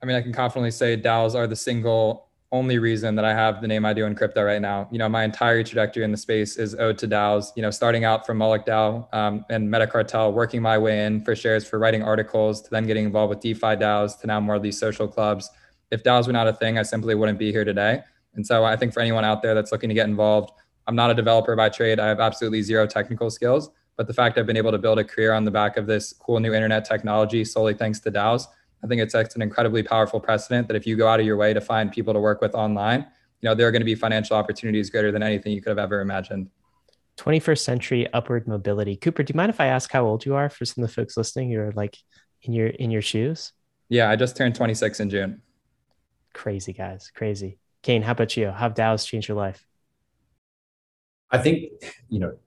i mean i can confidently say daos are the single only reason that I have the name I do in crypto right now. You know, my entire trajectory in the space is owed to DAOs. You know, starting out from Moloch DAO um, and Metacartel, working my way in for shares for writing articles, to then getting involved with DeFi DAOs, to now more of these social clubs. If DAOs were not a thing, I simply wouldn't be here today. And so I think for anyone out there that's looking to get involved, I'm not a developer by trade. I have absolutely zero technical skills. But the fact I've been able to build a career on the back of this cool new internet technology solely thanks to DAOs I think it sets an incredibly powerful precedent that if you go out of your way to find people to work with online, you know, there are going to be financial opportunities greater than anything you could have ever imagined. 21st century upward mobility. Cooper, do you mind if I ask how old you are for some of the folks listening? You're like in your in your shoes. Yeah, I just turned 26 in June. Crazy guys, crazy. Kain, how about you? How have DAOs changed your life? I think, you know,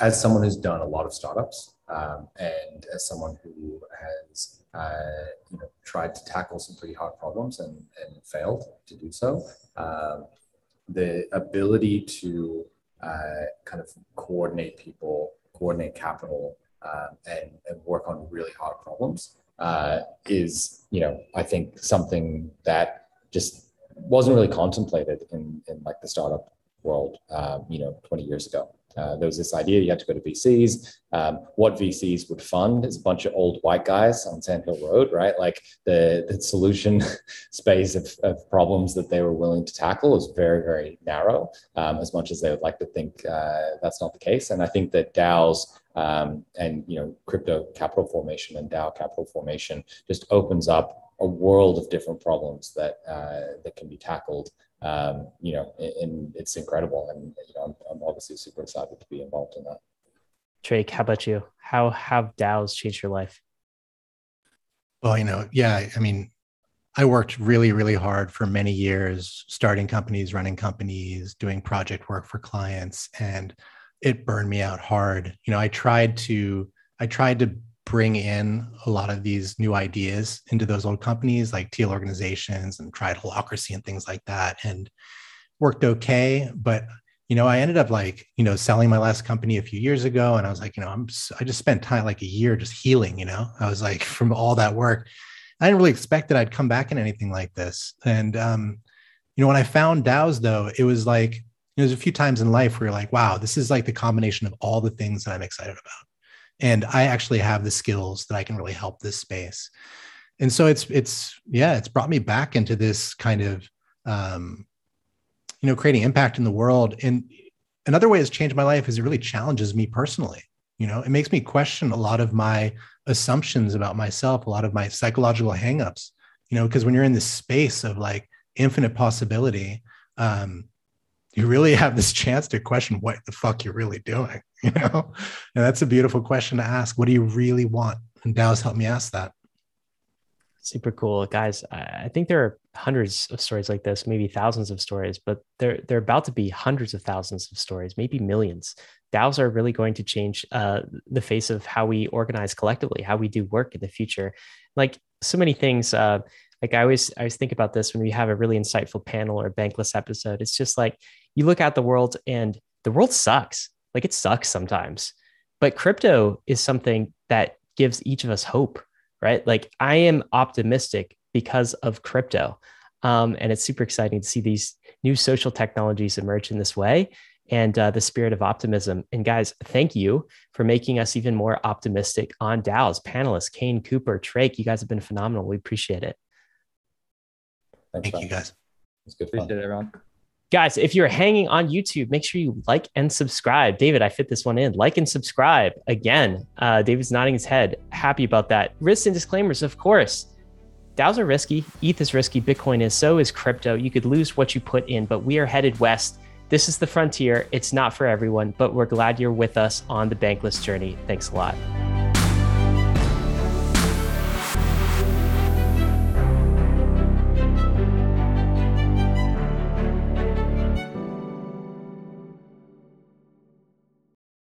as someone who's done a lot of startups um, and as someone who has you know, tried to tackle some pretty hard problems and, and failed to do so. Um, the ability to uh, kind of coordinate people, coordinate capital, um, and, and work on really hard problems uh, is, you know, I think something that just wasn't really contemplated in, in like the startup world, um, you know, 20 years ago. Uh, there was this idea you had to go to VCs. Um, what VCs would fund is a bunch of old white guys on Sand Hill Road, right? Like the, the solution [LAUGHS] space of, of problems that they were willing to tackle is very, very narrow, um, as much as they would like to think uh, that's not the case. And I think that DAOs um, and you know crypto capital formation and DAO capital formation just opens up a world of different problems that uh, that can be tackled um, you know, and it's incredible. And you know, I'm, I'm, obviously super excited to be involved in that. Trake, how about you? How have DAOs changed your life? Well, you know, yeah, I mean, I worked really, really hard for many years, starting companies, running companies, doing project work for clients, and it burned me out hard. You know, I tried to, I tried to bring in a lot of these new ideas into those old companies like teal organizations and tried holacracy and things like that and worked okay. But you know i ended up like you know selling my last company a few years ago and i was like you know i'm i just spent time like a year just healing you know? I was like [LAUGHS] from all that work. I didn't really expect that i'd come back in anything like this. And um you know when i found daos though it was like there's a few times in life where you're like wow this is like the combination of all the things that i'm excited about and i actually have the skills that i can really help this space. And so it's it's yeah it's brought me back into this kind of um, you know creating impact in the world. And another way it's changed my life is it really challenges me personally. You know it makes me question a lot of my assumptions about myself a lot of my psychological hangups you know because when you're in this space of like infinite possibility um, you really [LAUGHS] have this chance to question what the fuck you're really doing you know? And that's a beautiful question to ask. What do you really want? And DAOs helped me ask that. Super cool. Guys i think there are hundreds of stories like this maybe thousands of stories but they're they're about to be hundreds of thousands of stories maybe millions. DAOs are really going to change uh, the face of how we organize collectively how we do work in the future. Like so many things uh, like I always I always think about this when we have a really insightful panel or bankless episode. It's just like you look at the world and the world sucks. Like it sucks sometimes. But crypto is something that gives each of us hope, right? Like I am optimistic because of crypto. Um, and it's super exciting to see these new social technologies emerge in this way and uh, the spirit of optimism. And guys, thank you for making us even more optimistic on DAOs. Panelists, Kain, Cooper, Trake, you guys have been phenomenal. We appreciate it. Thanks, Thank man. you guys. It's good fun. Appreciate it, everyone. Guys, if you're hanging on YouTube, make sure you like and subscribe. David, I fit this one in. Like and subscribe. Again, uh, David's nodding his head. Happy about that. Risks and disclaimers, of course. DAOs are risky. ETH is risky. Bitcoin is. So is crypto. You could lose what you put in, but we are headed west. This is the frontier. It's not for everyone, but we're glad you're with us on the bankless journey. Thanks a lot.